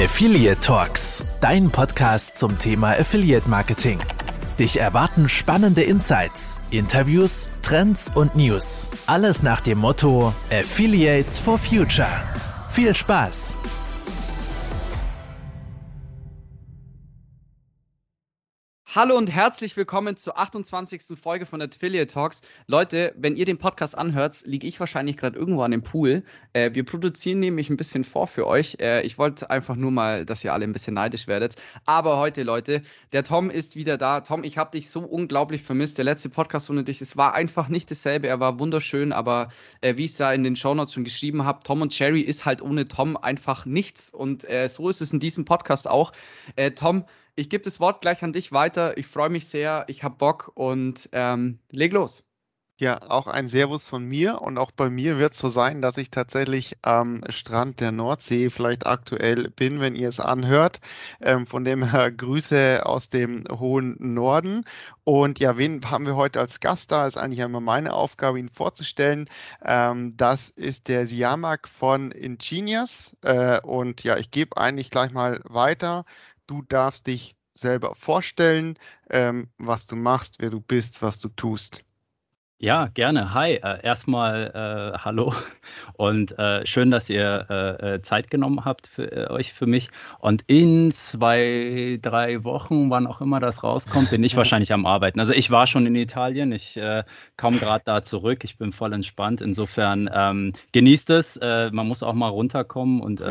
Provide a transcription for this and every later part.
Affiliate Talks, dein Podcast zum Thema Affiliate Marketing. Dich erwarten spannende Insights, Interviews, Trends und News. Alles nach dem Motto Affiliates for Future. Viel Spaß! Hallo und herzlich willkommen zur 28. Folge von Affiliate Talks. Leute, wenn ihr den Podcast anhört, liege ich wahrscheinlich gerade irgendwo an dem Pool. Äh, wir produzieren nämlich ein bisschen vor für euch. Äh, ich wollte einfach nur mal, dass ihr alle ein bisschen neidisch werdet. Aber heute, Leute, der Tom ist wieder da. Tom, ich habe dich so unglaublich vermisst. Der letzte Podcast ohne dich, es war einfach nicht dasselbe. Er war wunderschön, aber äh, wie ich es da in den Shownotes schon geschrieben habe, Tom und Cherry ist halt ohne Tom einfach nichts. Und äh, so ist es in diesem Podcast auch. Äh, Tom, ich gebe das Wort gleich an dich weiter. Ich freue mich sehr, ich habe Bock und ähm, leg los. Ja, auch ein Servus von mir und auch bei mir wird es so sein, dass ich tatsächlich am Strand der Nordsee vielleicht aktuell bin, wenn ihr es anhört. Ähm, von dem her Grüße aus dem hohen Norden. Und ja, wen haben wir heute als Gast da? Ist eigentlich immer meine Aufgabe, ihn vorzustellen. Ähm, das ist der Siamak von Ingenious. Äh, und ja, ich gebe eigentlich gleich mal weiter. Du darfst dich selber vorstellen, ähm, was du machst, wer du bist, was du tust. Ja, gerne. Hi, äh, erstmal äh, hallo und äh, schön, dass ihr äh, äh, Zeit genommen habt für äh, euch für mich. Und in zwei, drei Wochen, wann auch immer das rauskommt, bin ich wahrscheinlich am Arbeiten. Also ich war schon in Italien, ich komme gerade da zurück, ich bin voll entspannt. Insofern ähm, genießt es. man muss auch mal runterkommen und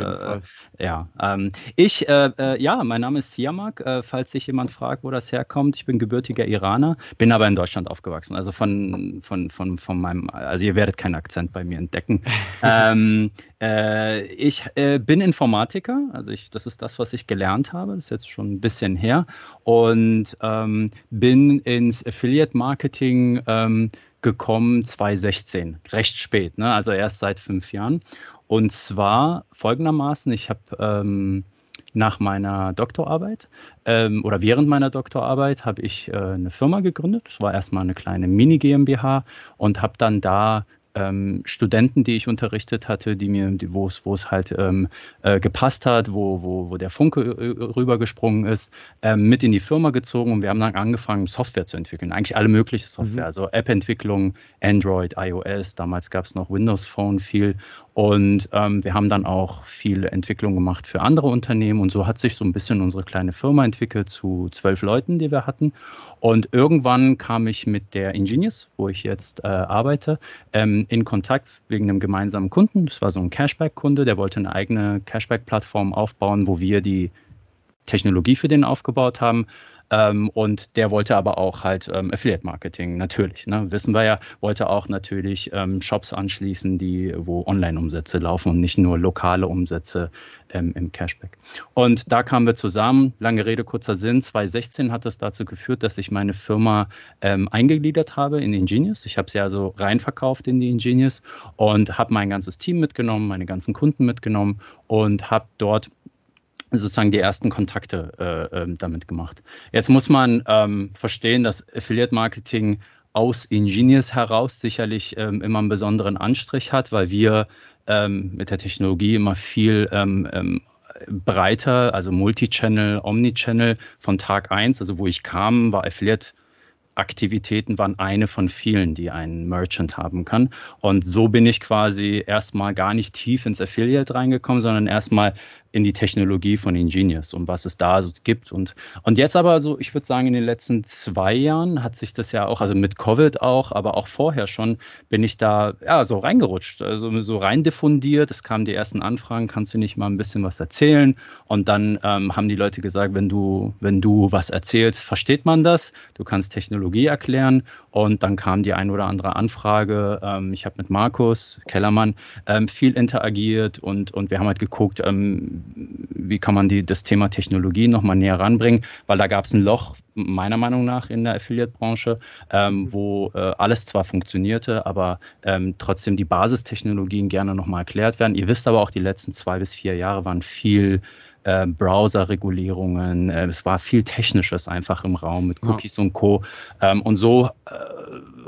ja. Ähm, ich, ja, mein Name ist Siamak, falls sich jemand fragt, wo das herkommt. Ich bin gebürtiger Iraner, bin aber in Deutschland aufgewachsen. Also von von, von, von meinem, also ihr werdet keinen Akzent bei mir entdecken. ähm, äh, ich äh, bin Informatiker, also ich, das ist das, was ich gelernt habe, das ist jetzt schon ein bisschen her und ähm, bin ins Affiliate Marketing ähm, gekommen 2016, recht spät, ne? also erst seit fünf Jahren. Und zwar folgendermaßen, ich habe ähm, nach meiner Doktorarbeit ähm, oder während meiner Doktorarbeit habe ich äh, eine Firma gegründet. Das war erstmal eine kleine Mini-GmbH und habe dann da ähm, Studenten, die ich unterrichtet hatte, die mir, wo es, wo es halt ähm, äh, gepasst hat, wo, wo, wo der Funke äh, rübergesprungen ist, ähm, mit in die Firma gezogen und wir haben dann angefangen, Software zu entwickeln. Eigentlich alle mögliche Software, mhm. also App-Entwicklung, Android, iOS, damals gab es noch Windows Phone viel und ähm, wir haben dann auch viel Entwicklung gemacht für andere Unternehmen. Und so hat sich so ein bisschen unsere kleine Firma entwickelt zu zwölf Leuten, die wir hatten. Und irgendwann kam ich mit der Ingenious, wo ich jetzt äh, arbeite, ähm, in Kontakt wegen einem gemeinsamen Kunden. Das war so ein Cashback-Kunde, der wollte eine eigene Cashback-Plattform aufbauen, wo wir die Technologie für den aufgebaut haben. Ähm, und der wollte aber auch halt ähm, Affiliate Marketing, natürlich. Ne? Wissen wir ja, wollte auch natürlich ähm, Shops anschließen, die, wo Online-Umsätze laufen und nicht nur lokale Umsätze ähm, im Cashback. Und da kamen wir zusammen, lange Rede, kurzer Sinn. 2016 hat es dazu geführt, dass ich meine Firma ähm, eingegliedert habe in Ingenious. Ich habe sie also reinverkauft in die Ingenious und habe mein ganzes Team mitgenommen, meine ganzen Kunden mitgenommen und habe dort sozusagen die ersten Kontakte äh, ähm, damit gemacht. Jetzt muss man ähm, verstehen, dass Affiliate Marketing aus Ingenious heraus sicherlich ähm, immer einen besonderen Anstrich hat, weil wir ähm, mit der Technologie immer viel ähm, ähm, breiter, also Multichannel, Omnichannel von Tag 1, also wo ich kam, war Affiliate Aktivitäten waren eine von vielen, die ein Merchant haben kann. Und so bin ich quasi erstmal gar nicht tief ins Affiliate reingekommen, sondern erstmal in die Technologie von Ingenious und was es da so gibt. Und, und jetzt aber so, ich würde sagen, in den letzten zwei Jahren hat sich das ja auch, also mit Covid auch, aber auch vorher schon, bin ich da ja so reingerutscht, also so rein diffundiert. Es kamen die ersten Anfragen, kannst du nicht mal ein bisschen was erzählen? Und dann ähm, haben die Leute gesagt, wenn du, wenn du was erzählst, versteht man das. Du kannst Technologie erklären. Und dann kam die ein oder andere Anfrage. Ähm, ich habe mit Markus Kellermann ähm, viel interagiert und, und wir haben halt geguckt, ähm, wie kann man die, das Thema Technologie nochmal näher ranbringen, weil da gab es ein Loch, meiner Meinung nach, in der Affiliate-Branche, ähm, wo äh, alles zwar funktionierte, aber ähm, trotzdem die Basistechnologien gerne nochmal erklärt werden. Ihr wisst aber auch, die letzten zwei bis vier Jahre waren viel äh, Browser-Regulierungen, äh, es war viel Technisches einfach im Raum mit Cookies ja. und Co. Ähm, und so äh,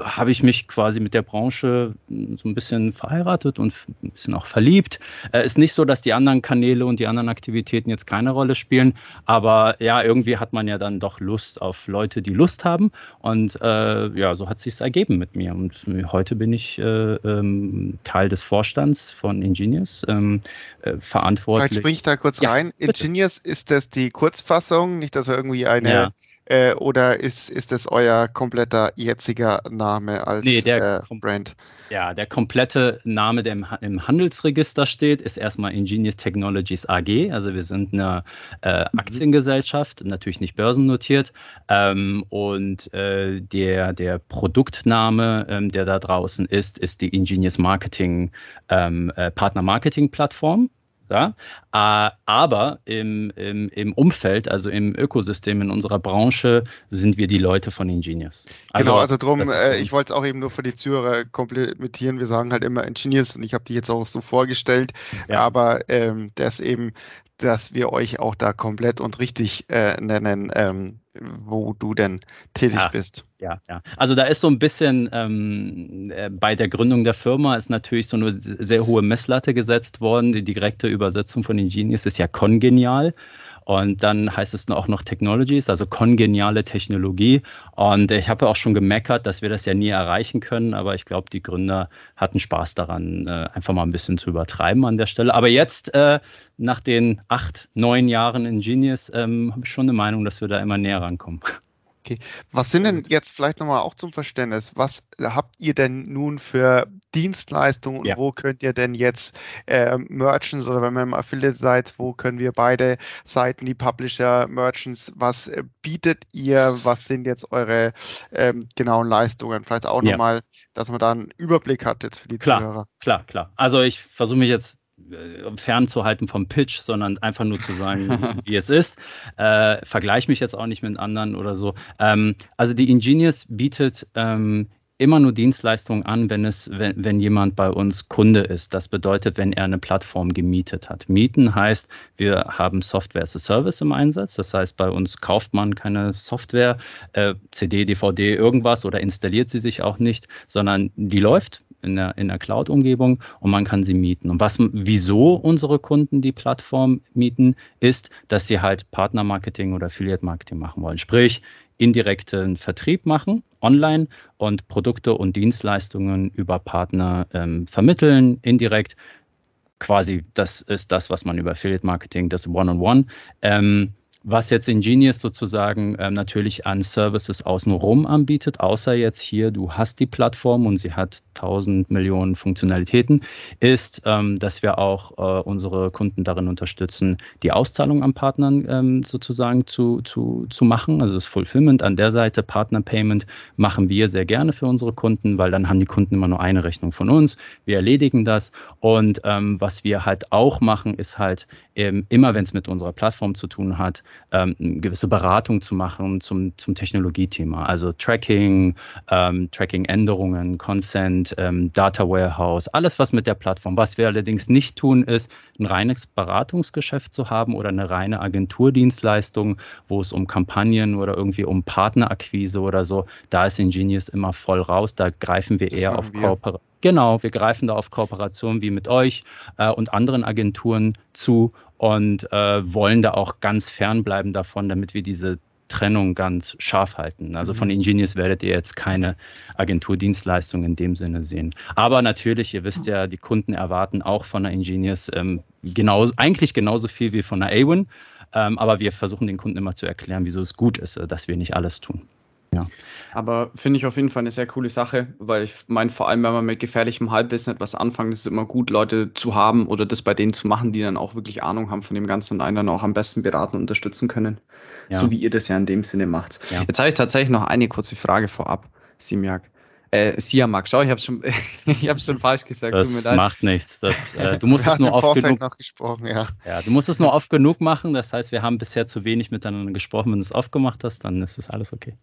habe ich mich quasi mit der Branche so ein bisschen verheiratet und ein bisschen auch verliebt. Äh, ist nicht so, dass die anderen Kanäle und die anderen Aktivitäten jetzt keine Rolle spielen, aber ja, irgendwie hat man ja dann doch Lust auf Leute, die Lust haben und äh, ja, so hat sich ergeben mit mir und heute bin ich äh, ähm, Teil des Vorstands von Ingenious, ähm, äh, verantwortlich. Vielleicht springe ich da kurz ja, rein. Bitte. Ingenious, ist das die Kurzfassung? Nicht, dass wir irgendwie eine ja äh, oder ist, ist es euer kompletter jetziger Name als nee, der, äh, Brand? Ja, der komplette Name, der im, im, Handelsregister steht, ist erstmal Ingenious Technologies AG. Also wir sind eine äh, mhm. Aktiengesellschaft, natürlich nicht börsennotiert. Ähm, und äh, der, der Produktname, ähm, der da draußen ist, ist die Ingenious Marketing ähm, äh, Partner Marketing Plattform. Ja? Äh, aber im, im, im Umfeld, also im Ökosystem in unserer Branche, sind wir die Leute von Ingenious. Also, genau, also drum, äh, ich wollte es auch eben nur für die Zuhörer komplementieren. Wir sagen halt immer Ingenious und ich habe die jetzt auch so vorgestellt, ja. aber ähm, das eben dass wir euch auch da komplett und richtig äh, nennen, ähm, wo du denn tätig ja, bist. Ja, ja. Also da ist so ein bisschen ähm, äh, bei der Gründung der Firma ist natürlich so eine sehr hohe Messlatte gesetzt worden. Die direkte Übersetzung von Ingenious ist ja kongenial. Und dann heißt es auch noch Technologies, also kongeniale Technologie. Und ich habe auch schon gemeckert, dass wir das ja nie erreichen können, aber ich glaube, die Gründer hatten Spaß daran, äh, einfach mal ein bisschen zu übertreiben an der Stelle. Aber jetzt, äh, nach den acht, neun Jahren in Genius, ähm, habe ich schon eine Meinung, dass wir da immer näher rankommen. Okay. Was sind denn jetzt vielleicht nochmal auch zum Verständnis, was habt ihr denn nun für Dienstleistungen und ja. wo könnt ihr denn jetzt äh, Merchants oder wenn ihr im Affiliate seid, wo können wir beide Seiten, die Publisher, Merchants, was äh, bietet ihr, was sind jetzt eure ähm, genauen Leistungen? Vielleicht auch ja. nochmal, dass man da einen Überblick hat jetzt für die klar, Zuhörer. Klar, klar. Also ich versuche mich jetzt fernzuhalten vom Pitch, sondern einfach nur zu sagen, wie es ist. Äh, Vergleiche mich jetzt auch nicht mit anderen oder so. Ähm, also die Ingenious bietet ähm, immer nur Dienstleistungen an, wenn es, wenn, wenn jemand bei uns Kunde ist. Das bedeutet, wenn er eine Plattform gemietet hat. Mieten heißt, wir haben Software as a Service im Einsatz. Das heißt, bei uns kauft man keine Software, äh, CD, DVD, irgendwas oder installiert sie sich auch nicht, sondern die läuft in der, in der Cloud-Umgebung und man kann sie mieten. Und was, wieso unsere Kunden die Plattform mieten, ist, dass sie halt Partnermarketing oder Affiliate-Marketing machen wollen. Sprich, indirekten Vertrieb machen, online und Produkte und Dienstleistungen über Partner ähm, vermitteln, indirekt. Quasi, das ist das, was man über Affiliate Marketing, das One-on-One. -on -One, ähm, was jetzt Ingenious sozusagen ähm, natürlich an Services außenrum anbietet, außer jetzt hier, du hast die Plattform und sie hat 1000 Millionen Funktionalitäten, ist, ähm, dass wir auch äh, unsere Kunden darin unterstützen, die Auszahlung an Partnern ähm, sozusagen zu, zu, zu machen. Also das Fulfillment an der Seite, Partner Payment machen wir sehr gerne für unsere Kunden, weil dann haben die Kunden immer nur eine Rechnung von uns. Wir erledigen das. Und ähm, was wir halt auch machen, ist halt ähm, immer, wenn es mit unserer Plattform zu tun hat, ähm, eine gewisse Beratung zu machen zum, zum Technologiethema. Also Tracking, ähm, Tracking-Änderungen, Consent, ähm, Data Warehouse, alles was mit der Plattform. Was wir allerdings nicht tun, ist ein reines Beratungsgeschäft zu haben oder eine reine Agenturdienstleistung, wo es um Kampagnen oder irgendwie um Partnerakquise oder so. Da ist Ingenious immer voll raus. Da greifen wir das eher auf Kooperation. Genau, wir greifen da auf Kooperationen wie mit euch äh, und anderen Agenturen zu und äh, wollen da auch ganz fernbleiben davon, damit wir diese Trennung ganz scharf halten. Also von mhm. Ingenious werdet ihr jetzt keine Agenturdienstleistung in dem Sinne sehen. Aber natürlich, ihr wisst ja, die Kunden erwarten auch von der Ingenious ähm, genauso, eigentlich genauso viel wie von der Awin. Ähm, aber wir versuchen den Kunden immer zu erklären, wieso es gut ist, dass wir nicht alles tun. Ja. Aber finde ich auf jeden Fall eine sehr coole Sache, weil ich meine, vor allem, wenn man mit gefährlichem Halbwissen etwas anfängt, ist es immer gut, Leute zu haben oder das bei denen zu machen, die dann auch wirklich Ahnung haben von dem Ganzen und einen dann auch am besten beraten und unterstützen können. Ja. So wie ihr das ja in dem Sinne macht. Ja. Jetzt habe ich tatsächlich noch eine kurze Frage vorab, Simjak. Äh, Siamak, schau, ich habe schon, ich habe schon falsch gesagt. Das macht nichts. Das, äh, du musst es nur oft genug. Noch gesprochen, ja. ja, du musst es nur oft genug machen. Das heißt, wir haben bisher zu wenig miteinander gesprochen. Wenn du es oft gemacht hast, dann ist es alles okay.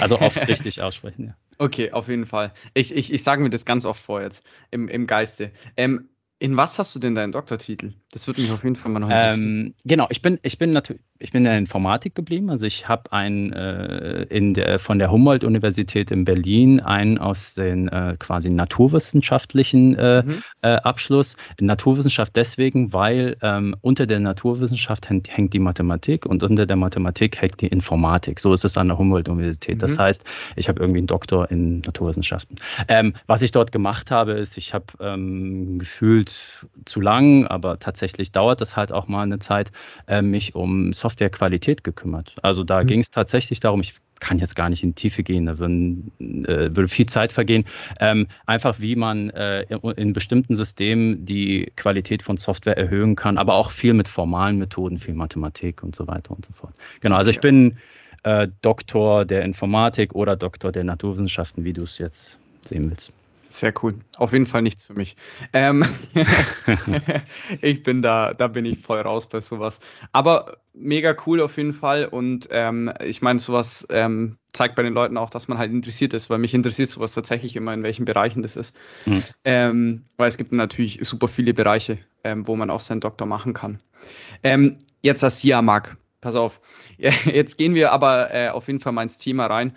Also oft richtig aussprechen, ja. Okay, auf jeden Fall. Ich, ich, ich sage mir das ganz oft vor jetzt im, im Geiste. Ähm, In was hast du denn deinen Doktortitel? Das würde mich auf jeden Fall mal noch interessieren. Ähm, genau, ich bin, ich bin natürlich, ich bin in der Informatik geblieben. Also ich habe einen äh, in der, von der Humboldt-Universität in Berlin einen aus den äh, quasi naturwissenschaftlichen äh, mhm. Äh, Abschluss. Naturwissenschaft deswegen, weil ähm, unter der Naturwissenschaft hängt, hängt, die Mathematik und unter der Mathematik hängt die Informatik. So ist es an der Humboldt-Universität. Mhm. Das heißt, ich habe irgendwie einen Doktor in Naturwissenschaften. Ähm, was ich dort gemacht habe, ist, ich habe ähm, gefühlt zu lang, aber tatsächlich dauert das halt auch mal eine Zeit, äh, mich um Softwarequalität gekümmert. Also da mhm. ging es tatsächlich darum, ich kann jetzt gar nicht in die Tiefe gehen, da würden, äh, würde viel Zeit vergehen. Ähm, einfach wie man äh, in, in, bestimmten Systemen die Qualität von Software erhöhen kann, aber auch viel mit formalen Methoden, viel Mathematik und so weiter und so fort. Genau, also ich bin äh, Doktor der Informatik oder Doktor der Naturwissenschaften, wie du es jetzt sehen willst. Sehr cool. Auf jeden Fall nichts für mich. Ähm, ich bin da, da bin ich voll raus bei sowas. Aber mega cool auf jeden Fall. Und ähm, ich meine, sowas ähm, zeigt bei den Leuten auch, dass man halt interessiert ist, weil mich interessiert sowas tatsächlich immer, in welchen Bereichen das ist. Mhm. Ähm, weil es gibt natürlich super viele Bereiche, ähm, wo man auch seinen Doktor machen kann. Ähm, jetzt als SIA mag. Pass auf. Jetzt gehen wir aber äh, auf jeden Fall mal ins Thema rein.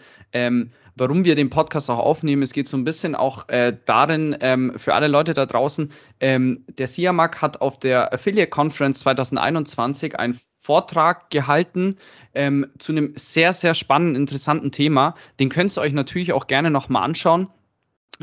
Warum wir den Podcast auch aufnehmen. Es geht so ein bisschen auch äh, darin, ähm, für alle Leute da draußen, ähm, der SIAMAG hat auf der Affiliate Conference 2021 einen Vortrag gehalten ähm, zu einem sehr, sehr spannenden, interessanten Thema. Den könnt ihr euch natürlich auch gerne nochmal anschauen.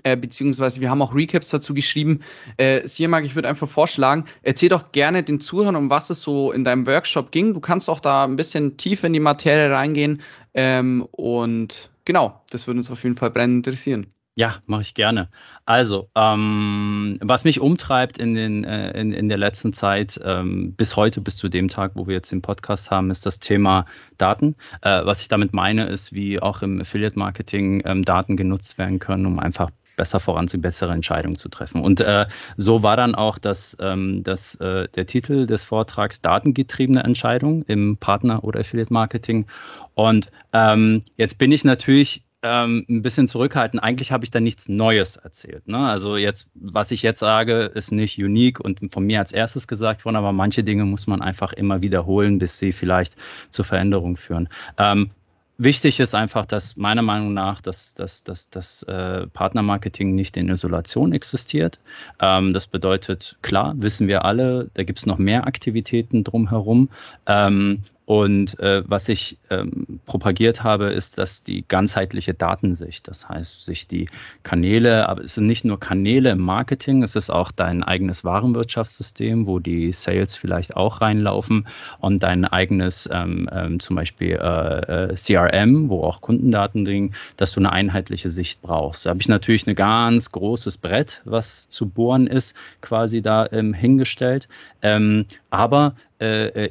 Äh, beziehungsweise wir haben auch Recaps dazu geschrieben. Äh, Siermark, ich würde einfach vorschlagen, erzähl doch gerne den Zuhörern, um was es so in deinem Workshop ging. Du kannst auch da ein bisschen tief in die Materie reingehen. Ähm, und genau, das würde uns auf jeden Fall brennend interessieren. Ja, mache ich gerne. Also, ähm, was mich umtreibt in, den, äh, in, in der letzten Zeit, ähm, bis heute, bis zu dem Tag, wo wir jetzt den Podcast haben, ist das Thema Daten. Äh, was ich damit meine, ist, wie auch im Affiliate-Marketing ähm, Daten genutzt werden können, um einfach besser voranzugehen, bessere Entscheidungen zu treffen. Und äh, so war dann auch das, ähm, das, äh, der Titel des Vortrags Datengetriebene Entscheidung im Partner- oder Affiliate-Marketing. Und ähm, jetzt bin ich natürlich ähm, ein bisschen zurückhaltend. Eigentlich habe ich da nichts Neues erzählt. Ne? Also jetzt, was ich jetzt sage, ist nicht unique und von mir als erstes gesagt worden, aber manche Dinge muss man einfach immer wiederholen, bis sie vielleicht zur Veränderung führen. Ähm, Wichtig ist einfach, dass meiner Meinung nach dass, dass, dass äh, Partnermarketing nicht in Isolation existiert. Ähm, das bedeutet, klar, wissen wir alle, da gibt es noch mehr Aktivitäten drumherum. Ähm, und äh, was ich ähm, propagiert habe, ist, dass die ganzheitliche Datensicht, das heißt, sich die Kanäle, aber es sind nicht nur Kanäle im Marketing, es ist auch dein eigenes Warenwirtschaftssystem, wo die Sales vielleicht auch reinlaufen und dein eigenes ähm, ähm, zum Beispiel äh, äh CRM, wo auch Kundendaten liegen, dass du eine einheitliche Sicht brauchst. Da habe ich natürlich ein ganz großes Brett, was zu bohren ist, quasi da ähm, hingestellt. Ähm, aber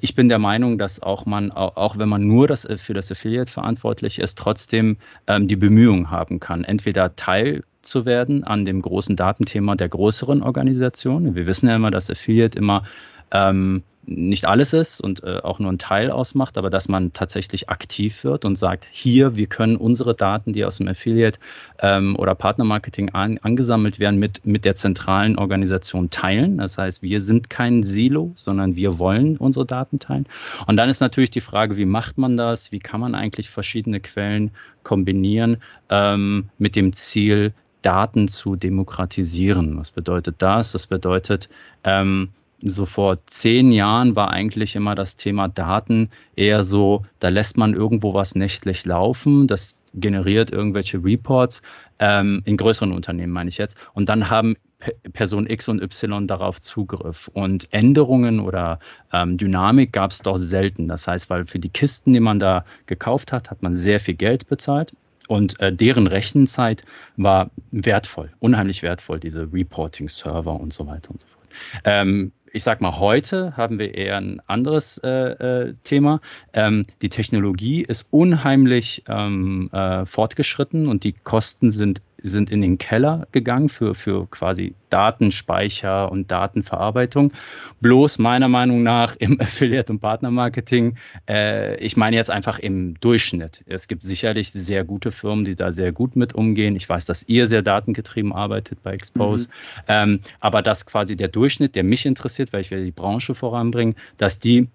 ich bin der Meinung, dass auch man, auch wenn man nur das, äh, für das Affiliate verantwortlich ist, trotzdem ähm, die Bemühungen haben kann, entweder Teil zu werden an dem großen Datenthema der größeren Organisation. Wir wissen ja immer, dass Affiliate immer ähm, nicht alles ist und äh, auch nur ein Teil ausmacht, aber dass man tatsächlich aktiv wird und sagt, hier, wir können unsere Daten, die aus dem Affiliate ähm, oder Partnermarketing an, angesammelt werden, mit, mit der zentralen Organisation teilen. Das heißt, wir sind kein Silo, sondern wir wollen unsere Daten teilen. Und dann ist natürlich die Frage, wie macht man das? Wie kann man eigentlich verschiedene Quellen kombinieren ähm, mit dem Ziel, Daten zu demokratisieren. Was bedeutet das? Das bedeutet, ähm, so vor zehn Jahren war eigentlich immer das Thema Daten eher so, da lässt man irgendwo was nächtlich laufen, das generiert irgendwelche Reports, ähm, in größeren Unternehmen meine ich jetzt, und dann haben Person X und Y darauf Zugriff. Und Änderungen oder ähm, Dynamik gab es doch selten. Das heißt, weil für die Kisten, die man da gekauft hat, hat man sehr viel Geld bezahlt. Und äh, deren Rechenzeit war wertvoll, unheimlich wertvoll, diese Reporting-Server und so weiter und so fort. Ähm, ich sag mal, heute haben wir eher ein anderes äh, äh, Thema. Ähm, die Technologie ist unheimlich ähm, äh, fortgeschritten und die Kosten sind sind in den Keller gegangen für, für quasi Datenspeicher und Datenverarbeitung. Bloß meiner Meinung nach im Affiliate- und Partnermarketing, äh, ich meine jetzt einfach im Durchschnitt. Es gibt sicherlich sehr gute Firmen, die da sehr gut mit umgehen. Ich weiß, dass ihr sehr datengetrieben arbeitet bei Expose. Mhm. Ähm, aber dass quasi der Durchschnitt, der mich interessiert, weil ich will die Branche voranbringen, dass die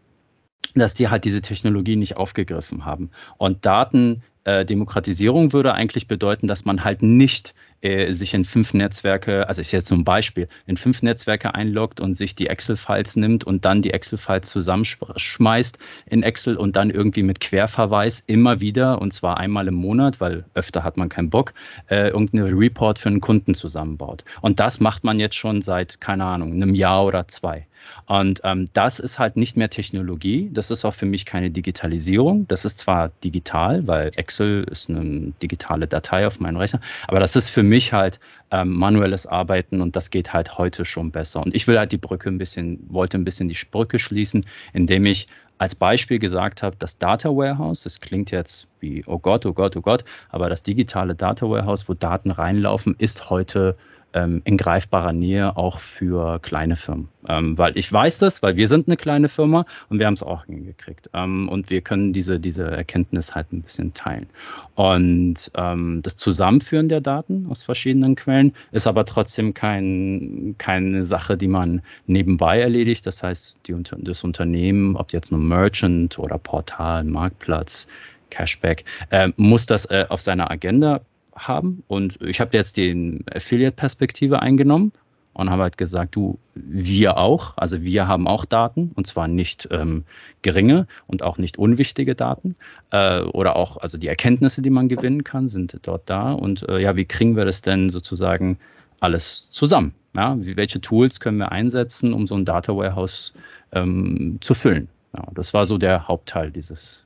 dass die halt diese Technologie nicht aufgegriffen haben. Und Daten Demokratisierung würde eigentlich bedeuten, dass man halt nicht äh, sich in fünf Netzwerke, also ist jetzt so ein Beispiel, in fünf Netzwerke einloggt und sich die Excel-Files nimmt und dann die Excel-Files zusammenschmeißt in Excel und dann irgendwie mit Querverweis immer wieder, und zwar einmal im Monat, weil öfter hat man keinen Bock, äh, irgendeine Report für einen Kunden zusammenbaut. Und das macht man jetzt schon seit, keine Ahnung, einem Jahr oder zwei. Und ähm, das ist halt nicht mehr Technologie. Das ist auch für mich keine Digitalisierung. Das ist zwar digital, weil Excel ist eine digitale Datei auf meinem Rechner, aber das ist für mich halt ähm, manuelles Arbeiten und das geht halt heute schon besser. Und ich will halt die Brücke ein bisschen, wollte ein bisschen die Brücke schließen, indem ich als Beispiel gesagt habe, das Data Warehouse, das klingt jetzt wie, oh Gott, oh Gott, oh Gott, aber das digitale Data Warehouse, wo Daten reinlaufen, ist heute ähm, in greifbarer Nähe auch für kleine Firmen. Ähm, weil ich weiß das, weil wir sind eine kleine Firma und wir haben es auch hingekriegt. Ähm, und wir können diese, diese Erkenntnis halt ein bisschen teilen. Und ähm, das Zusammenführen der Daten aus verschiedenen Quellen ist aber trotzdem kein, keine Sache, die man nebenbei erledigt. Das heißt, die, das Unternehmen, ob jetzt nur Merchant oder Portal, Marktplatz, Cashback, äh, muss das äh, auf seiner Agenda haben. Und ich habe jetzt die Affiliate-Perspektive eingenommen und habe halt gesagt, du, wir auch, also wir haben auch Daten und zwar nicht ähm, geringe und auch nicht unwichtige Daten äh, oder auch, also die Erkenntnisse, die man gewinnen kann, sind dort da und äh, ja, wie kriegen wir das denn sozusagen alles zusammen? Ja, welche Tools können wir einsetzen, um so ein Data Warehouse ähm, zu füllen? Ja, das war so der Hauptteil dieses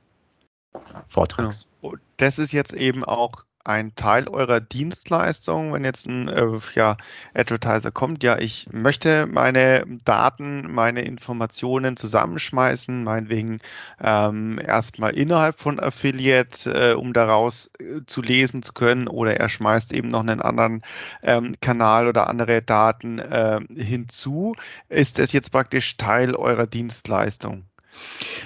Vortrags. Genau. Das ist jetzt eben auch ein Teil eurer Dienstleistung, wenn jetzt ein äh, ja, Advertiser kommt, ja, ich möchte meine Daten, meine Informationen zusammenschmeißen, meinetwegen ähm, erstmal innerhalb von Affiliate, äh, um daraus äh, zu lesen zu können, oder er schmeißt eben noch einen anderen ähm, Kanal oder andere Daten äh, hinzu. Ist das jetzt praktisch Teil eurer Dienstleistung?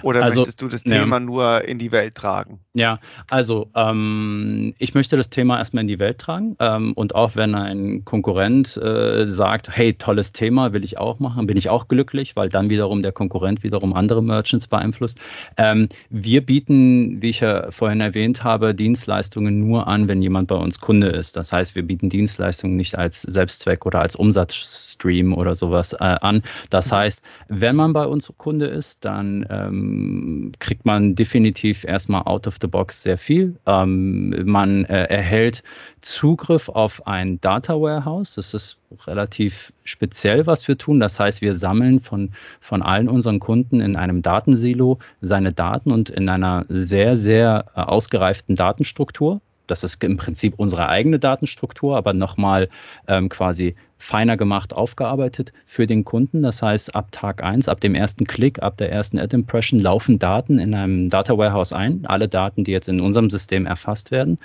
Oder also, möchtest du das Thema ja. nur in die Welt tragen? Ja, also ähm, ich möchte das Thema erstmal in die Welt tragen. Ähm, und auch wenn ein Konkurrent äh, sagt, hey, tolles Thema, will ich auch machen, bin ich auch glücklich, weil dann wiederum der Konkurrent wiederum andere Merchants beeinflusst. Ähm, wir bieten, wie ich ja vorhin erwähnt habe, Dienstleistungen nur an, wenn jemand bei uns Kunde ist. Das heißt, wir bieten Dienstleistungen nicht als Selbstzweck oder als Umsatzstream oder sowas äh, an. Das heißt, wenn man bei uns Kunde ist, dann ähm, kriegt man definitiv erstmal out of the box sehr viel. Ähm, man äh, erhält Zugriff auf ein Data Warehouse. Das ist relativ speziell, was wir tun. Das heißt, wir sammeln von, von allen unseren Kunden in einem Datensilo seine Daten und in einer sehr, sehr äh, ausgereiften Datenstruktur. Das ist im Prinzip unsere eigene Datenstruktur, aber nochmal ähm, quasi feiner gemacht, aufgearbeitet für den Kunden. Das heißt, ab Tag 1, ab dem ersten Klick, ab der ersten Ad-Impression laufen Daten in einem Data Warehouse ein, alle Daten, die jetzt in unserem System erfasst werden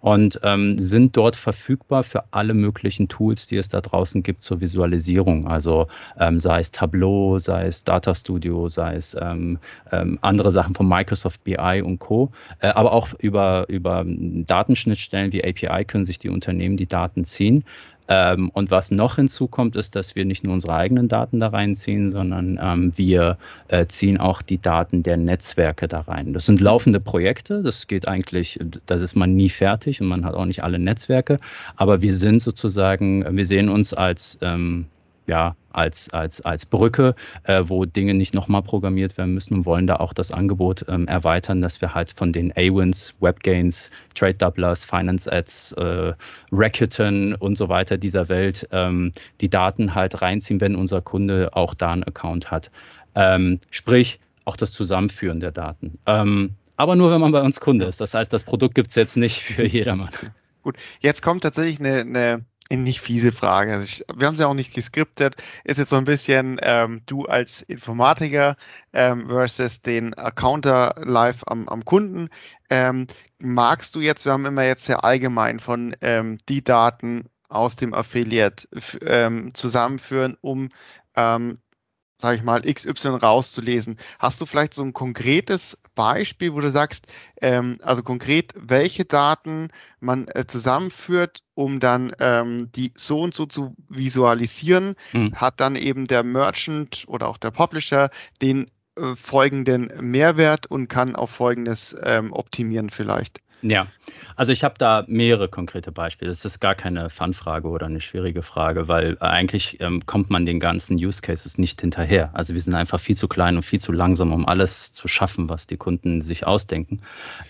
und ähm, sind dort verfügbar für alle möglichen Tools, die es da draußen gibt zur Visualisierung. Also ähm, sei es Tableau, sei es Data Studio, sei es ähm, ähm andere Sachen von Microsoft BI und Co. Äh, aber auch über, über Datenschnittstellen wie API können sich die Unternehmen die Daten ziehen. Ähm, und was noch hinzukommt, ist, dass wir nicht nur unsere eigenen Daten da reinziehen, sondern ähm, wir äh, ziehen auch die Daten der Netzwerke da rein. Das sind laufende Projekte, das geht eigentlich, das ist man nie fertig und man hat auch nicht alle Netzwerke, aber wir sind sozusagen, wir sehen uns als ähm, ja, als, als, als Brücke, äh, wo Dinge nicht nochmal programmiert werden müssen und wollen da auch das Angebot ähm, erweitern, dass wir halt von den A-Wins, WebGains, Trade Doublers, Finance Ads, äh, Rakuten und so weiter dieser Welt ähm, die Daten halt reinziehen, wenn unser Kunde auch da einen Account hat. Ähm, sprich, auch das Zusammenführen der Daten. Ähm, aber nur, wenn man bei uns Kunde ist. Das heißt, das Produkt gibt es jetzt nicht für jedermann. Gut, jetzt kommt tatsächlich eine, eine nicht fiese Frage. Also ich, wir haben sie auch nicht geskriptet. Ist jetzt so ein bisschen ähm, du als Informatiker ähm, versus den Accounter live am, am Kunden. Ähm, magst du jetzt, wir haben immer jetzt sehr allgemein von ähm, die Daten aus dem Affiliate ähm, zusammenführen, um ähm, sage ich mal, XY rauszulesen. Hast du vielleicht so ein konkretes Beispiel, wo du sagst, ähm, also konkret, welche Daten man äh, zusammenführt, um dann ähm, die so und so zu visualisieren, mhm. hat dann eben der Merchant oder auch der Publisher den äh, folgenden Mehrwert und kann auf folgendes ähm, optimieren vielleicht? Ja, also ich habe da mehrere konkrete Beispiele. Das ist gar keine Fun-Frage oder eine schwierige Frage, weil eigentlich ähm, kommt man den ganzen Use Cases nicht hinterher. Also wir sind einfach viel zu klein und viel zu langsam, um alles zu schaffen, was die Kunden sich ausdenken.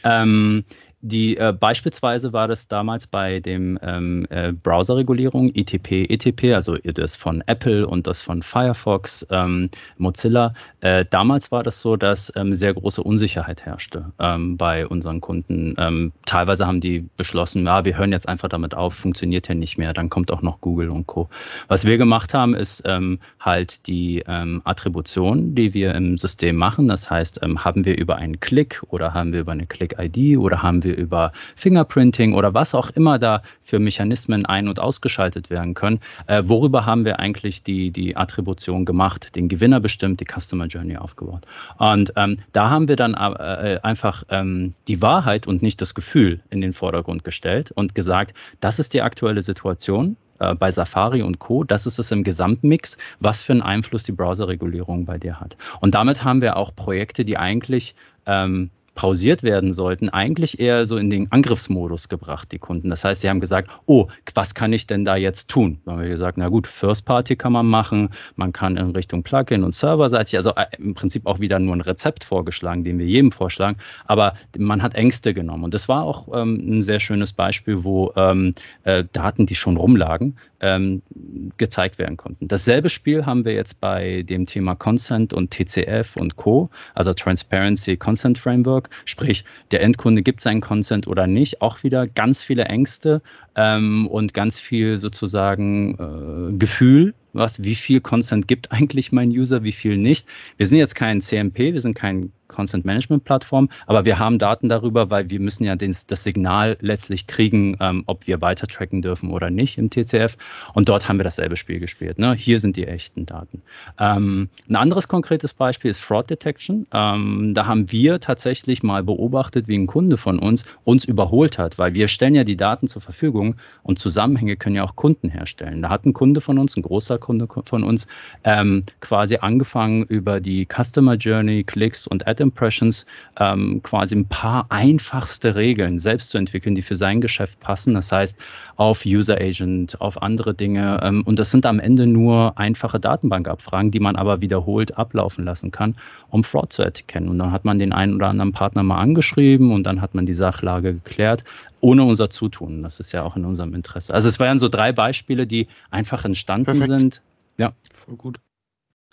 Ähm, die äh, beispielsweise war das damals bei dem ähm, äh, Browserregulierung ITP, ETP, also das von Apple und das von Firefox, ähm, Mozilla. Äh, damals war das so, dass ähm, sehr große Unsicherheit herrschte ähm, bei unseren Kunden. Ähm, teilweise haben die beschlossen, ja, wir hören jetzt einfach damit auf, funktioniert ja nicht mehr. Dann kommt auch noch Google und Co. Was wir gemacht haben, ist ähm, halt die Attribution, die wir im System machen. Das heißt, haben wir über einen Klick oder haben wir über eine Click-ID oder haben wir wir über Fingerprinting oder was auch immer da für Mechanismen ein- und ausgeschaltet werden können. Äh, worüber haben wir eigentlich die, die Attribution gemacht, den Gewinner bestimmt, die Customer Journey aufgebaut? Und ähm, da haben wir dann äh, äh, einfach ähm, die Wahrheit und nicht das Gefühl in den Vordergrund gestellt und gesagt, das ist die aktuelle Situation äh, bei Safari und Co. Das ist es im Gesamtmix, was für einen Einfluss die Browserregulierung bei dir hat. Und damit haben wir auch Projekte, die eigentlich ähm, pausiert werden sollten, eigentlich eher so in den Angriffsmodus gebracht, die Kunden. Das heißt, sie haben gesagt, oh, was kann ich denn da jetzt tun? Dann haben wir gesagt, na gut, First Party kann man machen, man kann in Richtung Plugin und serverseitig, also äh, im Prinzip auch wieder nur ein Rezept vorgeschlagen, den wir jedem vorschlagen, aber man hat Ängste genommen. Und das war auch ähm, ein sehr schönes Beispiel, wo ähm, äh, Daten, die schon rumlagen, ähm, gezeigt werden konnten. Dasselbe Spiel haben wir jetzt bei dem Thema Consent und TCF und Co., also Transparency Consent Framework, sprich der Endkunde gibt seinen Consent oder nicht, auch wieder ganz viele Ängste ähm, und ganz viel sozusagen äh, Gefühl was, wie viel Consent gibt eigentlich mein User, wie viel nicht. Wir sind jetzt kein CMP, wir sind kein Consent Management Plattform, aber wir haben Daten darüber, weil wir müssen ja den, das Signal letztlich kriegen, ähm, ob wir weiter tracken dürfen oder nicht im TCF. Und dort haben wir dasselbe Spiel gespielt. Ne? Hier sind die echten Daten. Ähm, ein anderes konkretes Beispiel ist Fraud Detection. Ähm, da haben wir tatsächlich mal beobachtet, wie ein Kunde von uns uns überholt hat, weil wir stellen ja die Daten zur Verfügung und Zusammenhänge können ja auch Kunden herstellen. Da hat ein Kunde von uns, ein großer Kunde von uns, ähm, quasi angefangen über die Customer Journey, Klicks und Ad Impressions ähm, quasi ein paar einfachste Regeln selbst zu entwickeln, die für sein Geschäft passen. Das heißt, auf User Agent, auf andere Dinge. Ähm, und das sind am Ende nur einfache Datenbankabfragen, die man aber wiederholt ablaufen lassen kann, um Fraud zu erkennen. Und dann hat man den einen oder anderen Partner mal angeschrieben und dann hat man die Sachlage geklärt, ohne unser Zutun. Das ist ja auch in unserem Interesse. Also es waren so drei Beispiele, die einfach entstanden Perfekt. sind. Ja. Voll gut.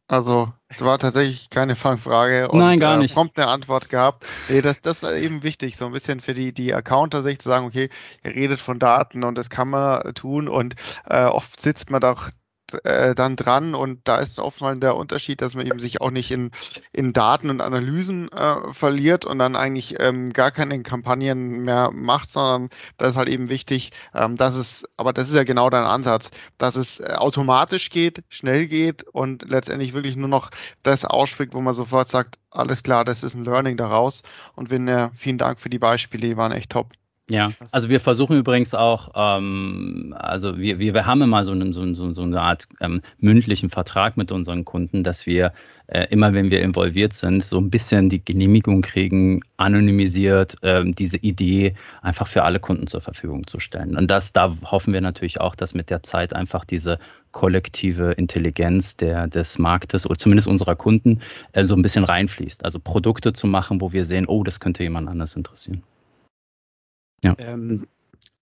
Also, es war tatsächlich keine Fangfrage und Nein, gar äh, nicht. prompt eine Antwort gehabt. Nee, das, das ist eben wichtig, so ein bisschen für die, die Accounter-Sicht zu sagen, okay, ihr redet von Daten und das kann man tun und äh, oft sitzt man doch äh, dann dran und da ist oftmals der Unterschied, dass man eben sich auch nicht in, in Daten und Analysen äh, verliert und dann eigentlich ähm, gar keine Kampagnen mehr macht, sondern da ist halt eben wichtig, ähm, dass es, aber das ist ja genau dein Ansatz, dass es äh, automatisch geht, schnell geht und letztendlich wirklich nur noch das ausspricht, wo man sofort sagt, alles klar, das ist ein Learning daraus und wenn, äh, vielen Dank für die Beispiele, die waren echt top. Ja, also wir versuchen übrigens auch, ähm, also wir, wir, wir haben immer so, eine, so, so, eine Art ähm, mündlichen Vertrag mit unseren Kunden, dass wir äh, immer, wenn wir involviert sind, so ein bisschen die Genehmigung kriegen, anonymisiert ähm, diese Idee einfach für alle Kunden zur Verfügung zu stellen. Und das, da hoffen wir natürlich auch, dass mit der Zeit einfach diese kollektive Intelligenz der, des Marktes oder zumindest unserer Kunden äh, so ein bisschen reinfließt. Also Produkte zu machen, wo wir sehen, oh, das könnte jemand anders interessieren. Ja. Ähm,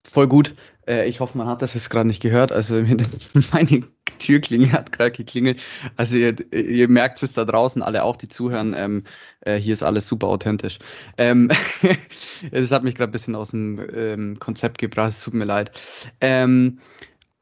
voll gut. Äh, ich hoffe, man hat das jetzt gerade nicht gehört. Also meine Türklingel hat gerade geklingelt. Also ihr, ihr merkt es da draußen, alle auch, die zuhören. Ähm, äh, hier ist alles super authentisch. Ähm, das hat mich gerade ein bisschen aus dem ähm, Konzept gebracht. Es tut mir leid. Ähm,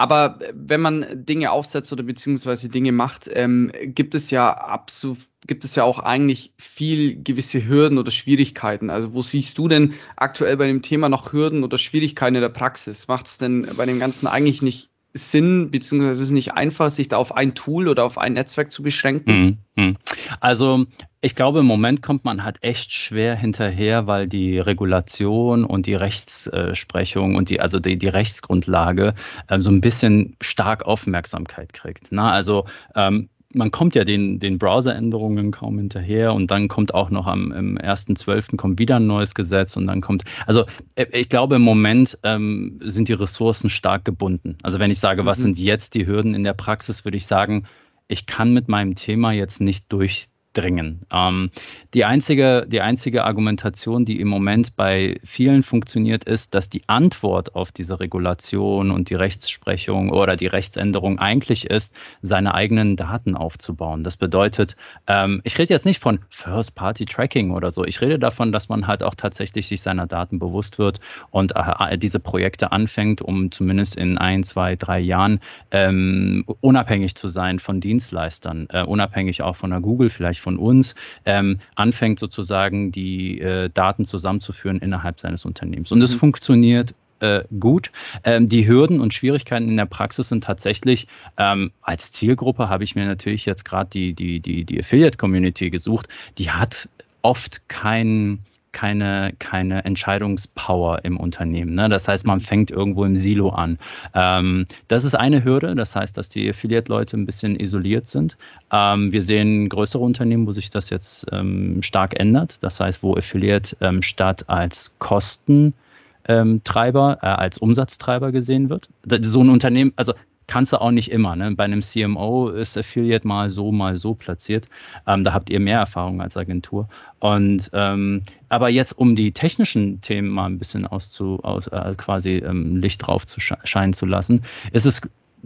Aber wenn man Dinge aufsetzt oder beziehungsweise Dinge macht, ähm, gibt es ja absolut gibt es ja auch eigentlich viel gewisse Hürden oder Schwierigkeiten. Also wo siehst du denn aktuell bei dem Thema noch Hürden oder Schwierigkeiten in der Praxis? Macht es denn bei dem Ganzen eigentlich nicht Sinn, beziehungsweise ist es nicht einfach, sich da auf ein Tool oder auf ein Netzwerk zu beschränken? Mhm. Also ich glaube, im Moment kommt man halt echt schwer hinterher, weil die Regulation und die Rechtsprechung und die, also die, die Rechtsgrundlage ähm, so ein bisschen stark Aufmerksamkeit kriegt. Na, also ähm, man kommt ja den, den Browser-Änderungen kaum hinterher und dann kommt auch noch am im 1.12. kommt wieder ein neues Gesetz und dann kommt, also äh, ich glaube im Moment ähm, sind die Ressourcen stark gebunden. Also wenn ich sage, was mhm. sind jetzt die Hürden in der Praxis, würde ich sagen, ich kann mit meinem Thema jetzt nicht durch dringen. Ähm, die, einzige, die einzige Argumentation, die im Moment bei vielen funktioniert, ist, dass die Antwort auf diese Regulation und die Rechtsprechung oder die Rechtsänderung eigentlich ist, seine eigenen Daten aufzubauen. Das bedeutet, ähm, ich rede jetzt nicht von First-Party-Tracking oder so. Ich rede davon, dass man halt auch tatsächlich sich seiner Daten bewusst wird und äh, diese Projekte anfängt, um zumindest in ein, zwei, drei Jahren ähm, unabhängig zu sein von Dienstleistern, äh, unabhängig auch von der Google vielleicht von uns, ähm, anfängt sozusagen die äh, Daten zusammenzuführen innerhalb seines Unternehmens. Und es mhm. funktioniert äh, gut. Ähm, die Hürden und Schwierigkeiten in der Praxis sind tatsächlich, ähm, als Zielgruppe habe ich mir natürlich jetzt gerade die, die, die, die Affiliate-Community gesucht, die hat oft keinen keine, keine Entscheidungspower im Unternehmen. Ne? Das heißt, man fängt irgendwo im Silo an. Ähm, das ist eine Hürde. Das heißt, dass die Affiliate-Leute ein bisschen isoliert sind. Ähm, wir sehen größere Unternehmen, wo sich das jetzt ähm, stark ändert. Das heißt, wo Affiliate ähm, statt als Kostentreiber, äh, als Umsatztreiber gesehen wird. So ein Unternehmen, also kannst du auch nicht immer. Ne? Bei einem CMO ist Affiliate mal so, mal so platziert. Ähm, da habt ihr mehr Erfahrung als Agentur. Und ähm, aber jetzt, um die technischen Themen mal ein bisschen auszu, aus, äh, quasi ähm, Licht drauf zu scheinen zu lassen, ist es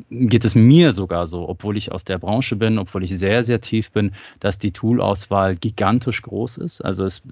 geht es mir sogar so, obwohl ich aus der Branche bin, obwohl ich sehr, sehr tief bin, dass die Toolauswahl gigantisch groß ist. Also es